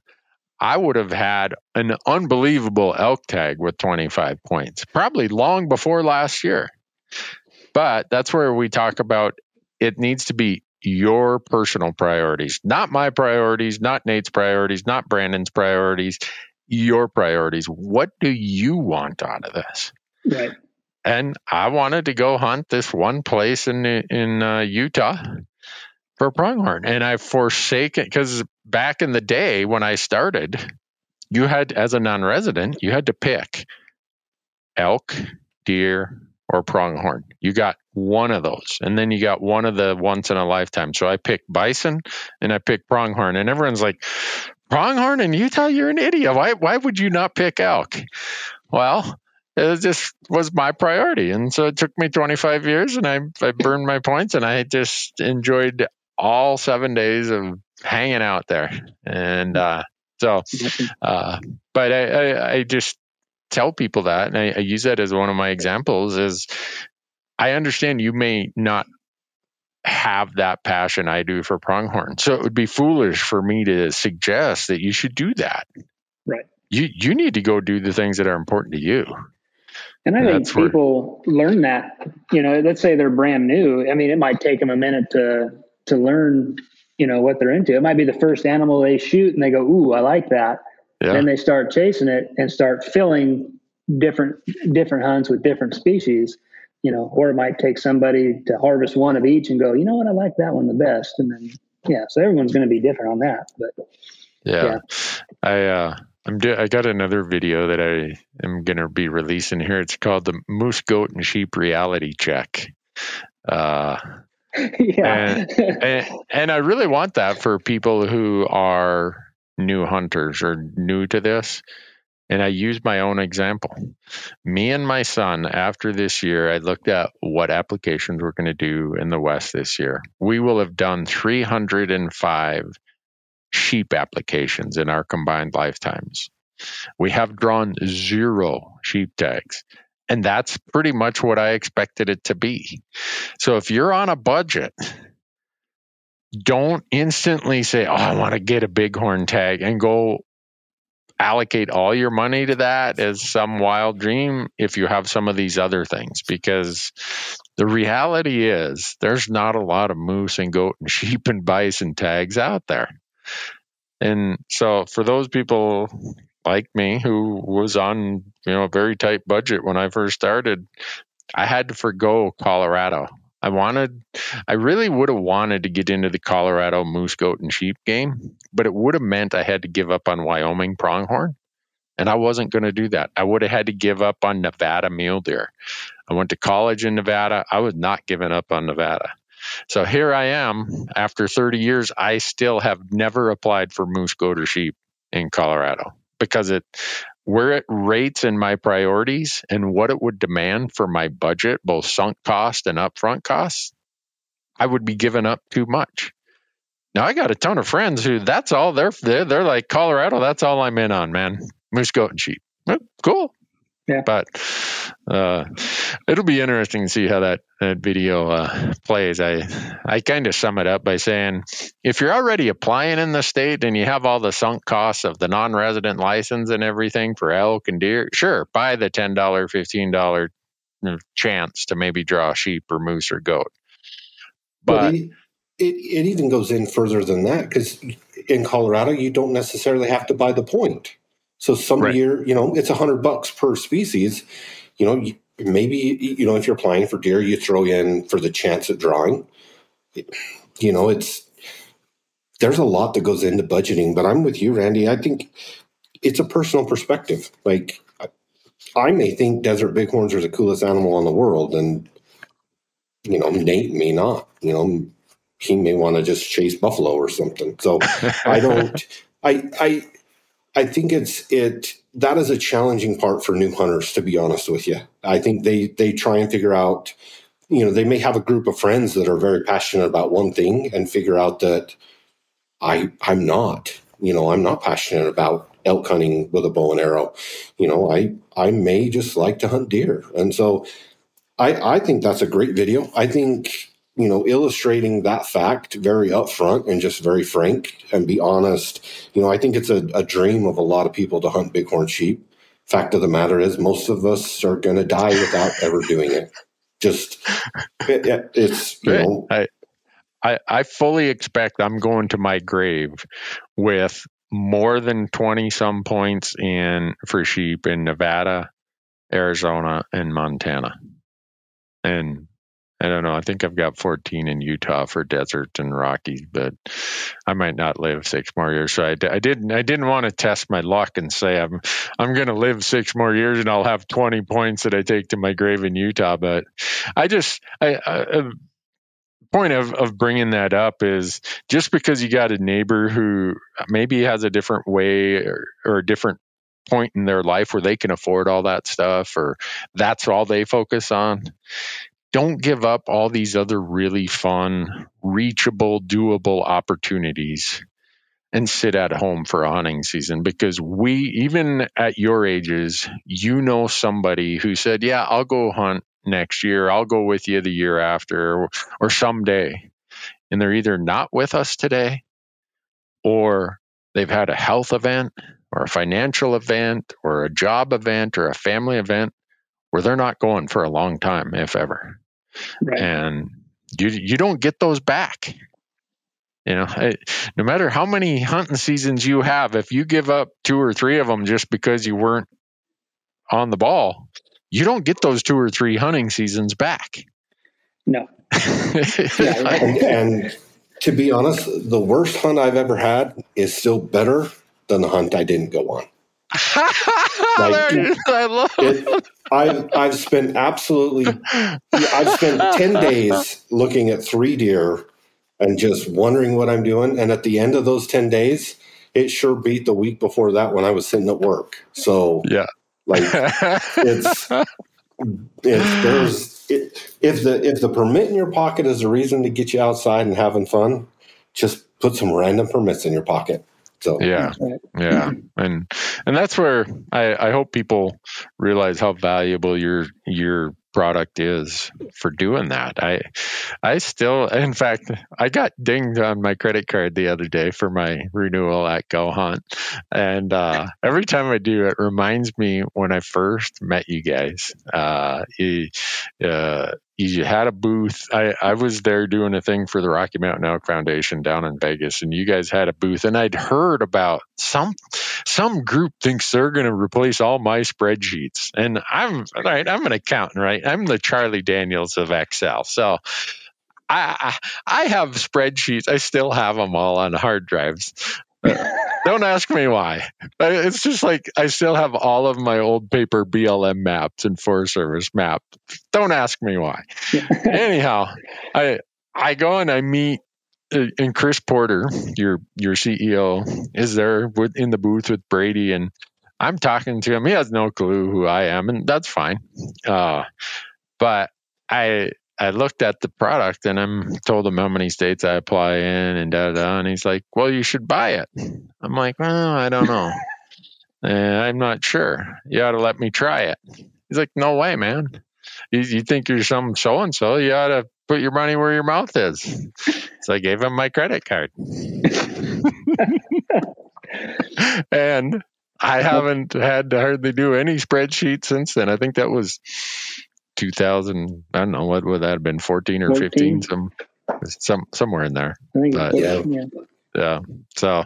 I would have had an unbelievable elk tag with 25 points, probably long before last year. But that's where we talk about it needs to be your personal priorities, not my priorities, not Nate's priorities, not Brandon's priorities, your priorities. What do you want out of this? Right and I wanted to go hunt this one place in in uh, Utah for pronghorn, and I forsaken it because back in the day when I started, you had as a non-resident you had to pick elk, deer, or pronghorn. You got one of those, and then you got one of the once in a lifetime. So I picked bison and I picked pronghorn, and everyone's like, "Pronghorn in Utah? You're an idiot! Why why would you not pick elk?" Well, it just was my priority. And so it took me 25 years and I, I burned my points and I just enjoyed all seven days of hanging out there. And uh, so, uh, but I, I, I, just tell people that, and I, I use that as one of my examples is I understand you may not have that passion I do for pronghorn. So it would be foolish for me to suggest that you should do that. Right. You you need to go do the things that are important to you. And I think people where... learn that, you know, let's say they're brand new. I mean, it might take them a minute to to learn, you know, what they're into. It might be the first animal they shoot and they go, "Ooh, I like that." Yeah. Then they start chasing it and start filling different different hunts with different species, you know, or it might take somebody to harvest one of each and go, "You know what? I like that one the best." And then yeah, so everyone's going to be different on that, but yeah. yeah. I uh I'm do- I got another video that I am going to be releasing here. It's called the Moose, Goat, and Sheep Reality Check. Uh, yeah. and, and, and I really want that for people who are new hunters or new to this. And I use my own example. Me and my son, after this year, I looked at what applications we're going to do in the West this year. We will have done 305 sheep applications in our combined lifetimes. We have drawn zero sheep tags. And that's pretty much what I expected it to be. So if you're on a budget, don't instantly say, Oh, I want to get a bighorn tag and go allocate all your money to that as some wild dream if you have some of these other things because the reality is there's not a lot of moose and goat and sheep and bison tags out there and so for those people like me who was on, you know, a very tight budget when I first started, I had to forego Colorado. I wanted, I really would have wanted to get into the Colorado moose, goat, and sheep game, but it would have meant I had to give up on Wyoming pronghorn. And I wasn't going to do that. I would have had to give up on Nevada mule deer. I went to college in Nevada. I was not giving up on Nevada. So here I am after 30 years. I still have never applied for moose, goat, or sheep in Colorado because it where it rates in my priorities and what it would demand for my budget, both sunk cost and upfront costs, I would be giving up too much. Now I got a ton of friends who that's all they're they're, they're like Colorado. That's all I'm in on, man. Moose, goat, and sheep. Cool. Yeah. But uh, it'll be interesting to see how that, that video uh, plays. I I kind of sum it up by saying if you're already applying in the state and you have all the sunk costs of the non-resident license and everything for elk and deer, sure, buy the ten dollar, fifteen dollar chance to maybe draw a sheep or moose or goat. But, but it, it, it even goes in further than that because in Colorado you don't necessarily have to buy the point. So some right. year, you know, it's a hundred bucks per species. You know, maybe you know if you're applying for deer, you throw in for the chance at drawing. You know, it's there's a lot that goes into budgeting. But I'm with you, Randy. I think it's a personal perspective. Like I may think desert bighorns are the coolest animal in the world, and you know, Nate may not. You know, he may want to just chase buffalo or something. So I don't. I I I think it's it that is a challenging part for new hunters to be honest with you. I think they they try and figure out you know, they may have a group of friends that are very passionate about one thing and figure out that I I'm not. You know, I'm not passionate about elk hunting with a bow and arrow. You know, I I may just like to hunt deer. And so I I think that's a great video. I think you know, illustrating that fact very upfront and just very frank and be honest. You know, I think it's a, a dream of a lot of people to hunt bighorn sheep. Fact of the matter is, most of us are going to die without ever doing it. Just, it, it's, you know. I, I, I fully expect I'm going to my grave with more than 20 some points in for sheep in Nevada, Arizona, and Montana. And I don't know. I think I've got 14 in Utah for desert and Rockies, but I might not live six more years. So I, I didn't. I didn't want to test my luck and say I'm I'm going to live six more years and I'll have 20 points that I take to my grave in Utah. But I just I, I uh, point of, of bringing that up is just because you got a neighbor who maybe has a different way or, or a different point in their life where they can afford all that stuff or that's all they focus on don't give up all these other really fun, reachable, doable opportunities and sit at home for a hunting season because we, even at your ages, you know somebody who said, Yeah, I'll go hunt next year, I'll go with you the year after, or, or someday. And they're either not with us today or they've had a health event or a financial event or a job event or a family event where they're not going for a long time, if ever. Right. And you you don't get those back. You know, no matter how many hunting seasons you have, if you give up two or three of them just because you weren't on the ball, you don't get those two or three hunting seasons back. No. yeah, and, and to be honest, the worst hunt I've ever had is still better than the hunt I didn't go on. like, I love it. I've, I've spent absolutely, I've spent 10 days looking at three deer and just wondering what I'm doing. And at the end of those 10 days, it sure beat the week before that when I was sitting at work. So, yeah, like it's, if there's, it, if the, if the permit in your pocket is a reason to get you outside and having fun, just put some random permits in your pocket. So yeah, yeah, and and that's where I, I hope people realize how valuable your your product is for doing that. I I still in fact I got dinged on my credit card the other day for my renewal at Go Hunt. And uh, every time I do it reminds me when I first met you guys. Uh, you, uh, you had a booth. I, I was there doing a thing for the Rocky Mountain Elk Foundation down in Vegas, and you guys had a booth. And I'd heard about some some group thinks they're going to replace all my spreadsheets. And I'm right. I'm an accountant, right? I'm the Charlie Daniels of Excel. So I I have spreadsheets. I still have them all on hard drives. Don't ask me why. It's just like I still have all of my old paper BLM maps and Forest Service map. Don't ask me why. Anyhow, I I go and I meet uh, and Chris Porter, your your CEO, is there with, in the booth with Brady, and I'm talking to him. He has no clue who I am, and that's fine. Uh, but I I looked at the product and I'm told him how many states I apply in and da da. And he's like, "Well, you should buy it." I'm like, "Well, I don't know." I'm not sure. You ought to let me try it. He's like, no way, man. You, you think you're some so and so? You ought to put your money where your mouth is. So I gave him my credit card. and I haven't had to hardly do any spreadsheets since then. I think that was 2000. I don't know what would that have been, 14 or 14. 15, some, some somewhere in there. But, yeah. yeah yeah. So,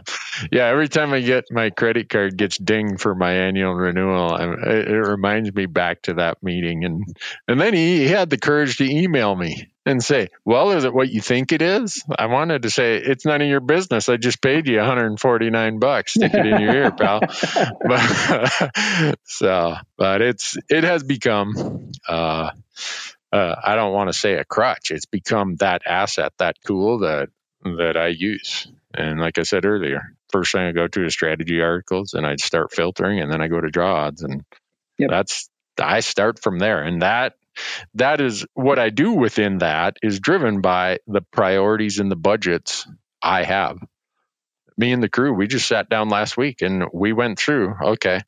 yeah, every time I get my credit card gets dinged for my annual renewal, I, it, it, reminds me back to that meeting. And and then he, he had the courage to email me and say, "Well, is it what you think it is?" I wanted to say, "It's none of your business. I just paid you 149 bucks. Stick it in your ear, pal." But, so, but it's it has become. Uh, uh, I don't want to say a crutch. It's become that asset, that tool that that I use. And like I said earlier, first thing I go to is strategy articles and I start filtering and then I go to draw odds and yep. that's I start from there. And that that is what I do within that is driven by the priorities and the budgets I have. Me and the crew, we just sat down last week and we went through, okay,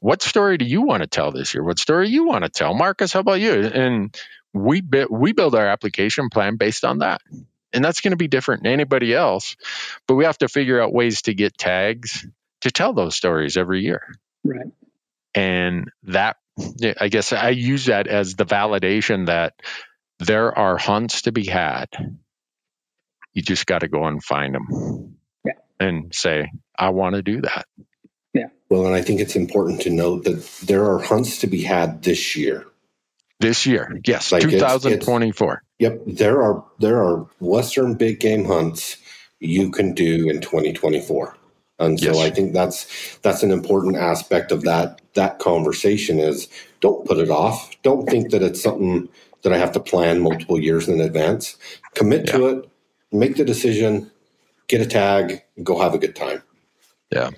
what story do you want to tell this year? What story you want to tell? Marcus, how about you? And we we build our application plan based on that and that's going to be different than anybody else. But we have to figure out ways to get tags to tell those stories every year. Right. And that, I guess I use that as the validation that there are hunts to be had. You just got to go and find them yeah. and say, I want to do that. Yeah. Well, and I think it's important to note that there are hunts to be had this year. This year, yes, like 2024. It's, it's, yep, there are there are western big game hunts you can do in 2024, and so yes. I think that's that's an important aspect of that that conversation is don't put it off. Don't think that it's something that I have to plan multiple years in advance. Commit yeah. to it, make the decision, get a tag, go have a good time. Yeah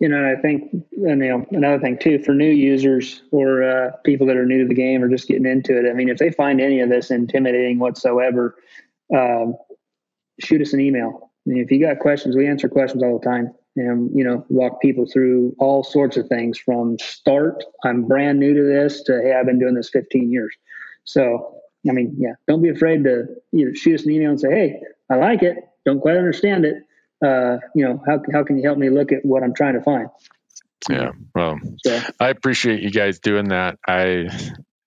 you know, and I think, and, you know, another thing too, for new users or uh, people that are new to the game or just getting into it, I mean, if they find any of this intimidating whatsoever, um, shoot us an email. I mean, if you got questions, we answer questions all the time and, you know, walk people through all sorts of things from start, I'm brand new to this to, hey, I've been doing this 15 years. So, I mean, yeah, don't be afraid to either shoot us an email and say, hey, I like it, don't quite understand it uh, you know, how, how can you help me look at what I'm trying to find? Yeah. Well, so. I appreciate you guys doing that. I,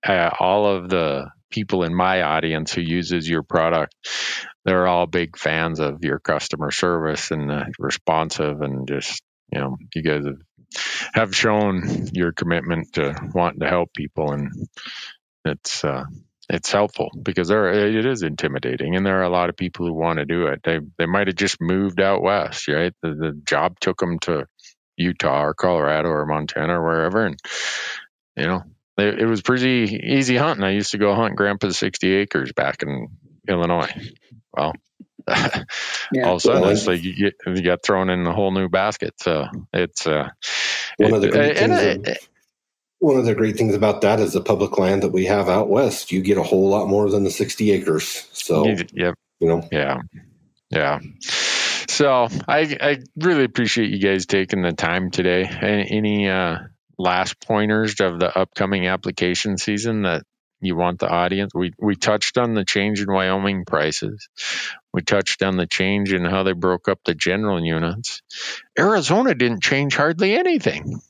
uh, all of the people in my audience who uses your product, they're all big fans of your customer service and uh, responsive and just, you know, you guys have, have shown your commitment to wanting to help people and it's, uh, it's helpful because there it is intimidating and there are a lot of people who want to do it. They they might have just moved out west right? The, the job took them to utah or colorado or montana or wherever and you know it, it was pretty easy hunting i used to go hunt grandpa's 60 acres back in illinois well yeah. all of a sudden it's like you get you got thrown in a whole new basket so it's uh one it, of the great things one of the great things about that is the public land that we have out west. You get a whole lot more than the 60 acres. So, yep. you know, yeah. Yeah. So I, I really appreciate you guys taking the time today. Any, uh, last pointers of the upcoming application season that you want the audience? We, we touched on the change in Wyoming prices. We touched on the change in how they broke up the general units. Arizona didn't change hardly anything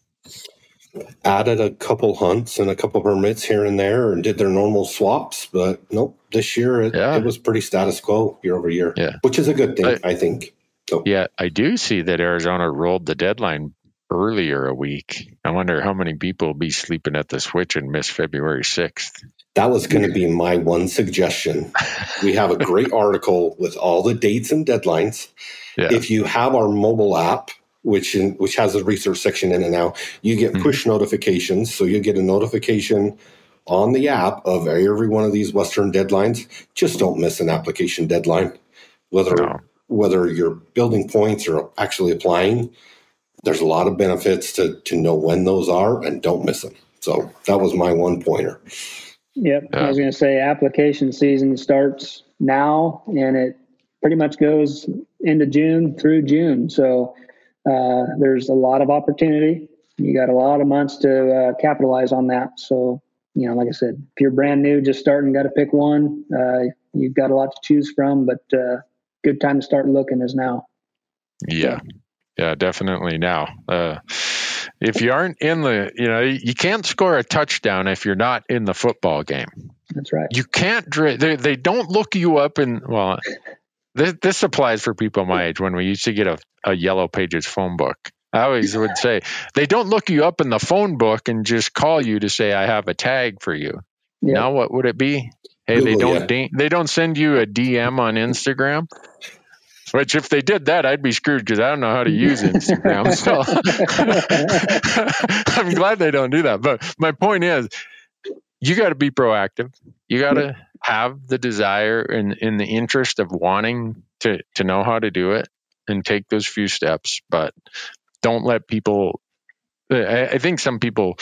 added a couple hunts and a couple permits here and there and did their normal swaps. But nope, this year it, yeah. it was pretty status quo year over year, yeah. which is a good thing, I, I think. So. Yeah, I do see that Arizona rolled the deadline earlier a week. I wonder how many people will be sleeping at the switch and miss February 6th. That was going to be my one suggestion. we have a great article with all the dates and deadlines. Yeah. If you have our mobile app, which in, which has a research section in it now. You get mm-hmm. push notifications, so you get a notification on the app of every one of these Western deadlines. Just don't miss an application deadline, whether no. whether you're building points or actually applying. There's a lot of benefits to to know when those are, and don't miss them. So that was my one pointer. Yep, yeah. I was going to say application season starts now, and it pretty much goes into June through June. So uh, there's a lot of opportunity. you got a lot of months to uh, capitalize on that. So, you know, like I said, if you're brand new, just starting, got to pick one. Uh, you've got a lot to choose from, but uh, good time to start looking is now. Yeah, yeah, definitely now. Uh, if you aren't in the, you know, you can't score a touchdown if you're not in the football game. That's right. You can't. They they don't look you up in well. This, this applies for people my age when we used to get a, a yellow pages phone book. I always would say they don't look you up in the phone book and just call you to say I have a tag for you. Yep. Now what would it be? Hey, Google, they don't yeah. de- they don't send you a DM on Instagram. Which, if they did that, I'd be screwed because I don't know how to use Instagram. So I'm glad they don't do that. But my point is, you got to be proactive. You got to have the desire and in the interest of wanting to to know how to do it and take those few steps. But don't let people. I, I think some people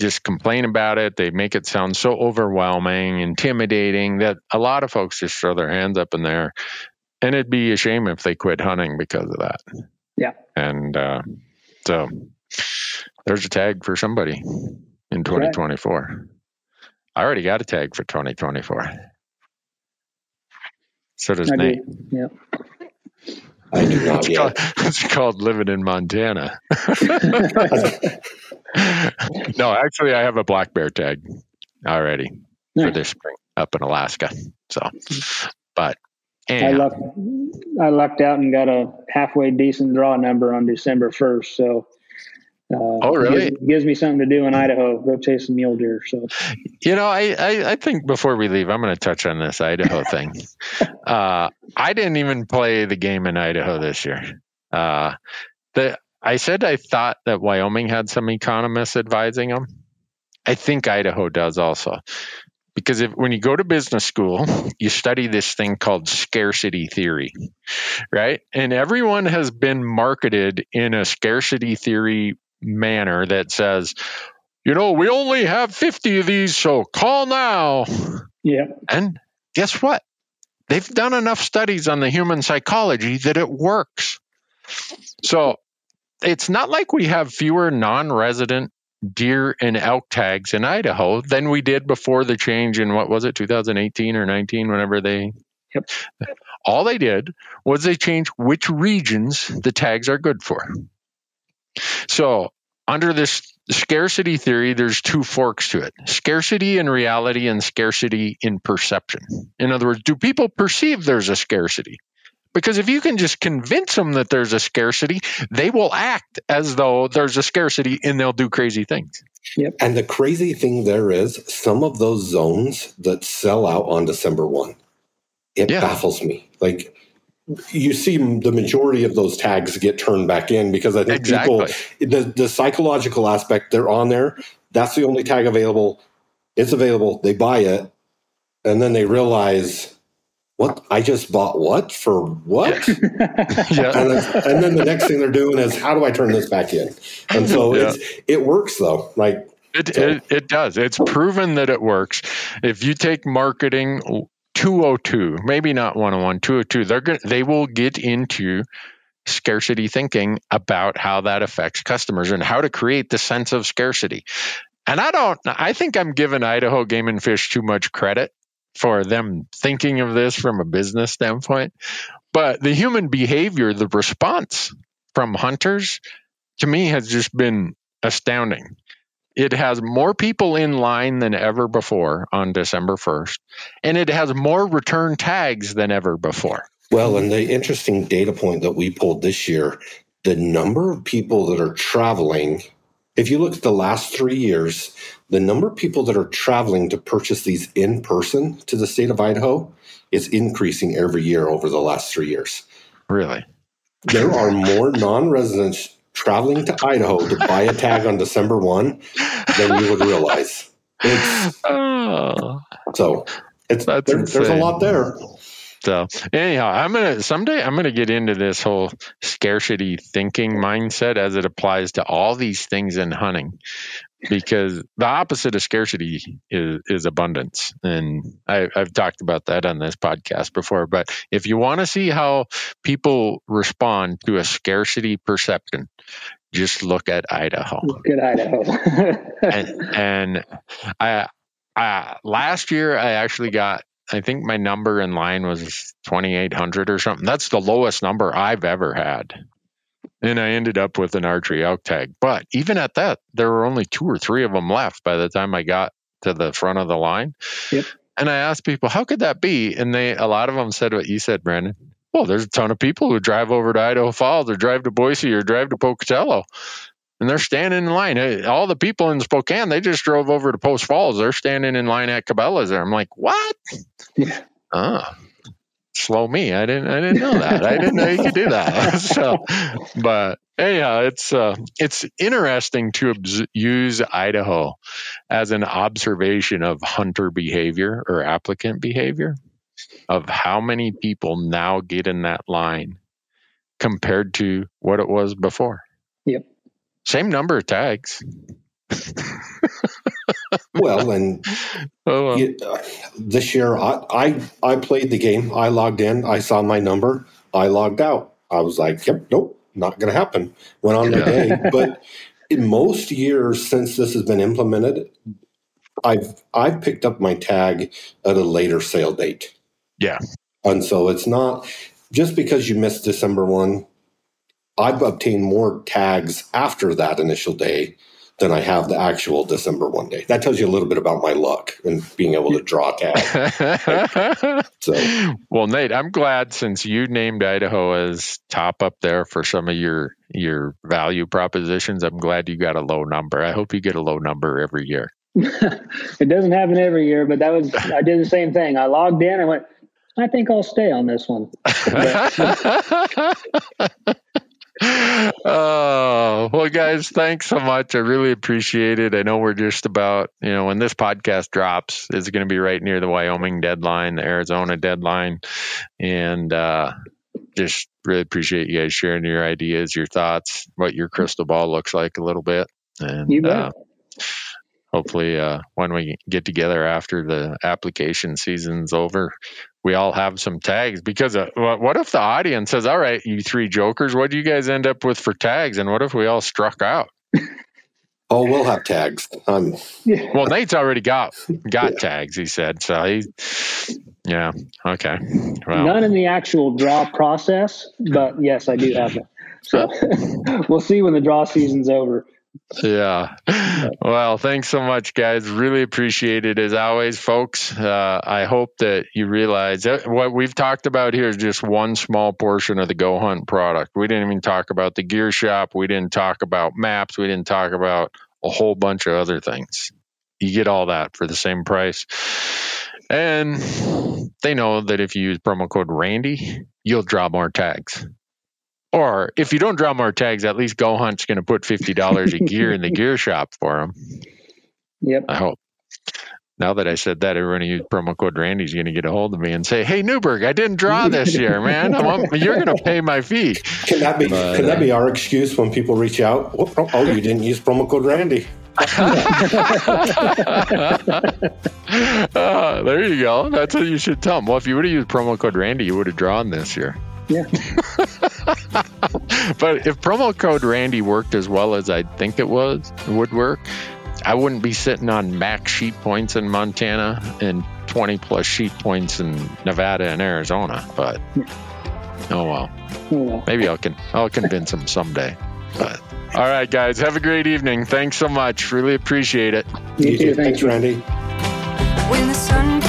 just complain about it. They make it sound so overwhelming, intimidating that a lot of folks just throw their hands up in there and it'd be a shame if they quit hunting because of that. Yeah. And uh, so there's a tag for somebody in 2024. Right. I already got a tag for 2024. So does I Nate. Do. Yeah. I do not it's, yet. Called, it's called living in Montana. no, actually, I have a black bear tag already nice. for this spring up in Alaska. So, but I lucked, I lucked out and got a halfway decent draw number on December 1st. So, uh, oh, really? Gives, gives, me something to do in Idaho. Go chase some mule deer. So, you know, I, I, I think before we leave, I'm going to touch on this Idaho thing. Uh, I didn't even play the game in Idaho this year. Uh, the I said I thought that Wyoming had some economists advising them. I think Idaho does also because if, when you go to business school, you study this thing called scarcity theory, right? And everyone has been marketed in a scarcity theory manner that says, you know, we only have 50 of these, so call now. Yeah. And guess what? They've done enough studies on the human psychology that it works. So it's not like we have fewer non resident deer and elk tags in Idaho than we did before the change in what was it 2018 or 19 whenever they yep. all they did was they changed which regions the tags are good for. So under this scarcity theory there's two forks to it scarcity in reality and scarcity in perception. In other words do people perceive there's a scarcity because if you can just convince them that there's a scarcity, they will act as though there's a scarcity and they'll do crazy things. Yep. And the crazy thing there is some of those zones that sell out on December 1, it yeah. baffles me. Like you see the majority of those tags get turned back in because I think exactly. people, the, the psychological aspect, they're on there. That's the only tag available. It's available. They buy it. And then they realize what I just bought what for what? yeah. and, then, and, then, the next thing they're doing is how do I turn this back in? And so yeah. it works though. Like it, so. it, it does. It's proven that it works. If you take marketing 202, maybe not 101, 202, they're going they will get into scarcity thinking about how that affects customers and how to create the sense of scarcity. And I don't I think I'm giving Idaho Game and Fish too much credit for them thinking of this from a business standpoint. But the human behavior, the response from hunters to me has just been astounding. It has more people in line than ever before on December 1st, and it has more return tags than ever before. Well, and the interesting data point that we pulled this year the number of people that are traveling if you look at the last three years, the number of people that are traveling to purchase these in person to the state of Idaho is increasing every year over the last three years. Really? There are more non residents traveling to Idaho to buy a tag on December 1 than you would realize. It's, oh, so it's, there, there's a lot there. So anyhow, I'm gonna someday I'm gonna get into this whole scarcity thinking mindset as it applies to all these things in hunting, because the opposite of scarcity is, is abundance, and I, I've talked about that on this podcast before. But if you want to see how people respond to a scarcity perception, just look at Idaho. Look at Idaho. and, and I, I, last year I actually got, I think my number in line was 2,800 or something. That's the lowest number I've ever had. And I ended up with an archery elk tag. But even at that, there were only two or three of them left by the time I got to the front of the line. Yep. And I asked people, how could that be? And they, a lot of them said what you said, Brandon. Well, there's a ton of people who drive over to Idaho Falls or drive to Boise or drive to Pocatello and they're standing in line. All the people in Spokane, they just drove over to Post Falls. They're standing in line at Cabela's there. I'm like, what? Yeah. Oh, slow me. I didn't. I didn't know that. I didn't know you could do that. so, but anyhow, it's uh, it's interesting to obs- use Idaho as an observation of hunter behavior or applicant behavior of how many people now get in that line compared to what it was before. Same number of tags. well, and oh, well. uh, this year I, I I played the game. I logged in. I saw my number. I logged out. I was like, "Yep, nope, not going to happen." Went on my day. But in most years since this has been implemented, I've I've picked up my tag at a later sale date. Yeah, and so it's not just because you missed December one. I've obtained more tags after that initial day than I have the actual December one day. That tells you a little bit about my luck and being able to draw tags. so, well, Nate, I'm glad since you named Idaho as top up there for some of your your value propositions. I'm glad you got a low number. I hope you get a low number every year. it doesn't happen every year, but that was I did the same thing. I logged in. I went. I think I'll stay on this one. Oh well guys thanks so much. I really appreciate it. I know we're just about you know when this podcast drops it's going to be right near the wyoming deadline the arizona deadline. And uh just really appreciate you guys sharing your ideas your thoughts what your crystal ball looks like a little bit. And uh, hopefully uh, when we get together after the application season's over we all have some tags because uh, what if the audience says all right you three jokers what do you guys end up with for tags and what if we all struck out? Oh we'll have tags. Um, well nate's already got got yeah. tags he said so he yeah okay well. none in the actual draw process but yes i do have them. So we'll see when the draw season's over yeah. Well, thanks so much, guys. Really appreciate it as always, folks. Uh, I hope that you realize that what we've talked about here is just one small portion of the Go Hunt product. We didn't even talk about the gear shop. We didn't talk about maps. We didn't talk about a whole bunch of other things. You get all that for the same price. And they know that if you use promo code Randy, you'll draw more tags. Or if you don't draw more tags, at least Go Hunt's going to put fifty dollars a gear in the gear shop for them. Yep. I hope. Now that I said that, everyone who use promo code Randy's going to get a hold of me and say, "Hey, Newberg, I didn't draw this year, man. Want, you're going to pay my fee." Can that be? But, can that be our excuse when people reach out? Oh, you didn't use promo code Randy. uh, there you go. That's what you should tell them. Well, if you would have used promo code Randy, you would have drawn this year. Yeah. but if promo code Randy worked as well as I think it was would work, I wouldn't be sitting on max sheep points in Montana and 20 plus sheep points in Nevada and Arizona. But oh well, oh, well. maybe I'll can I'll convince him someday. But all right, guys, have a great evening. Thanks so much. Really appreciate it. You too. Thanks, Randy. When the sun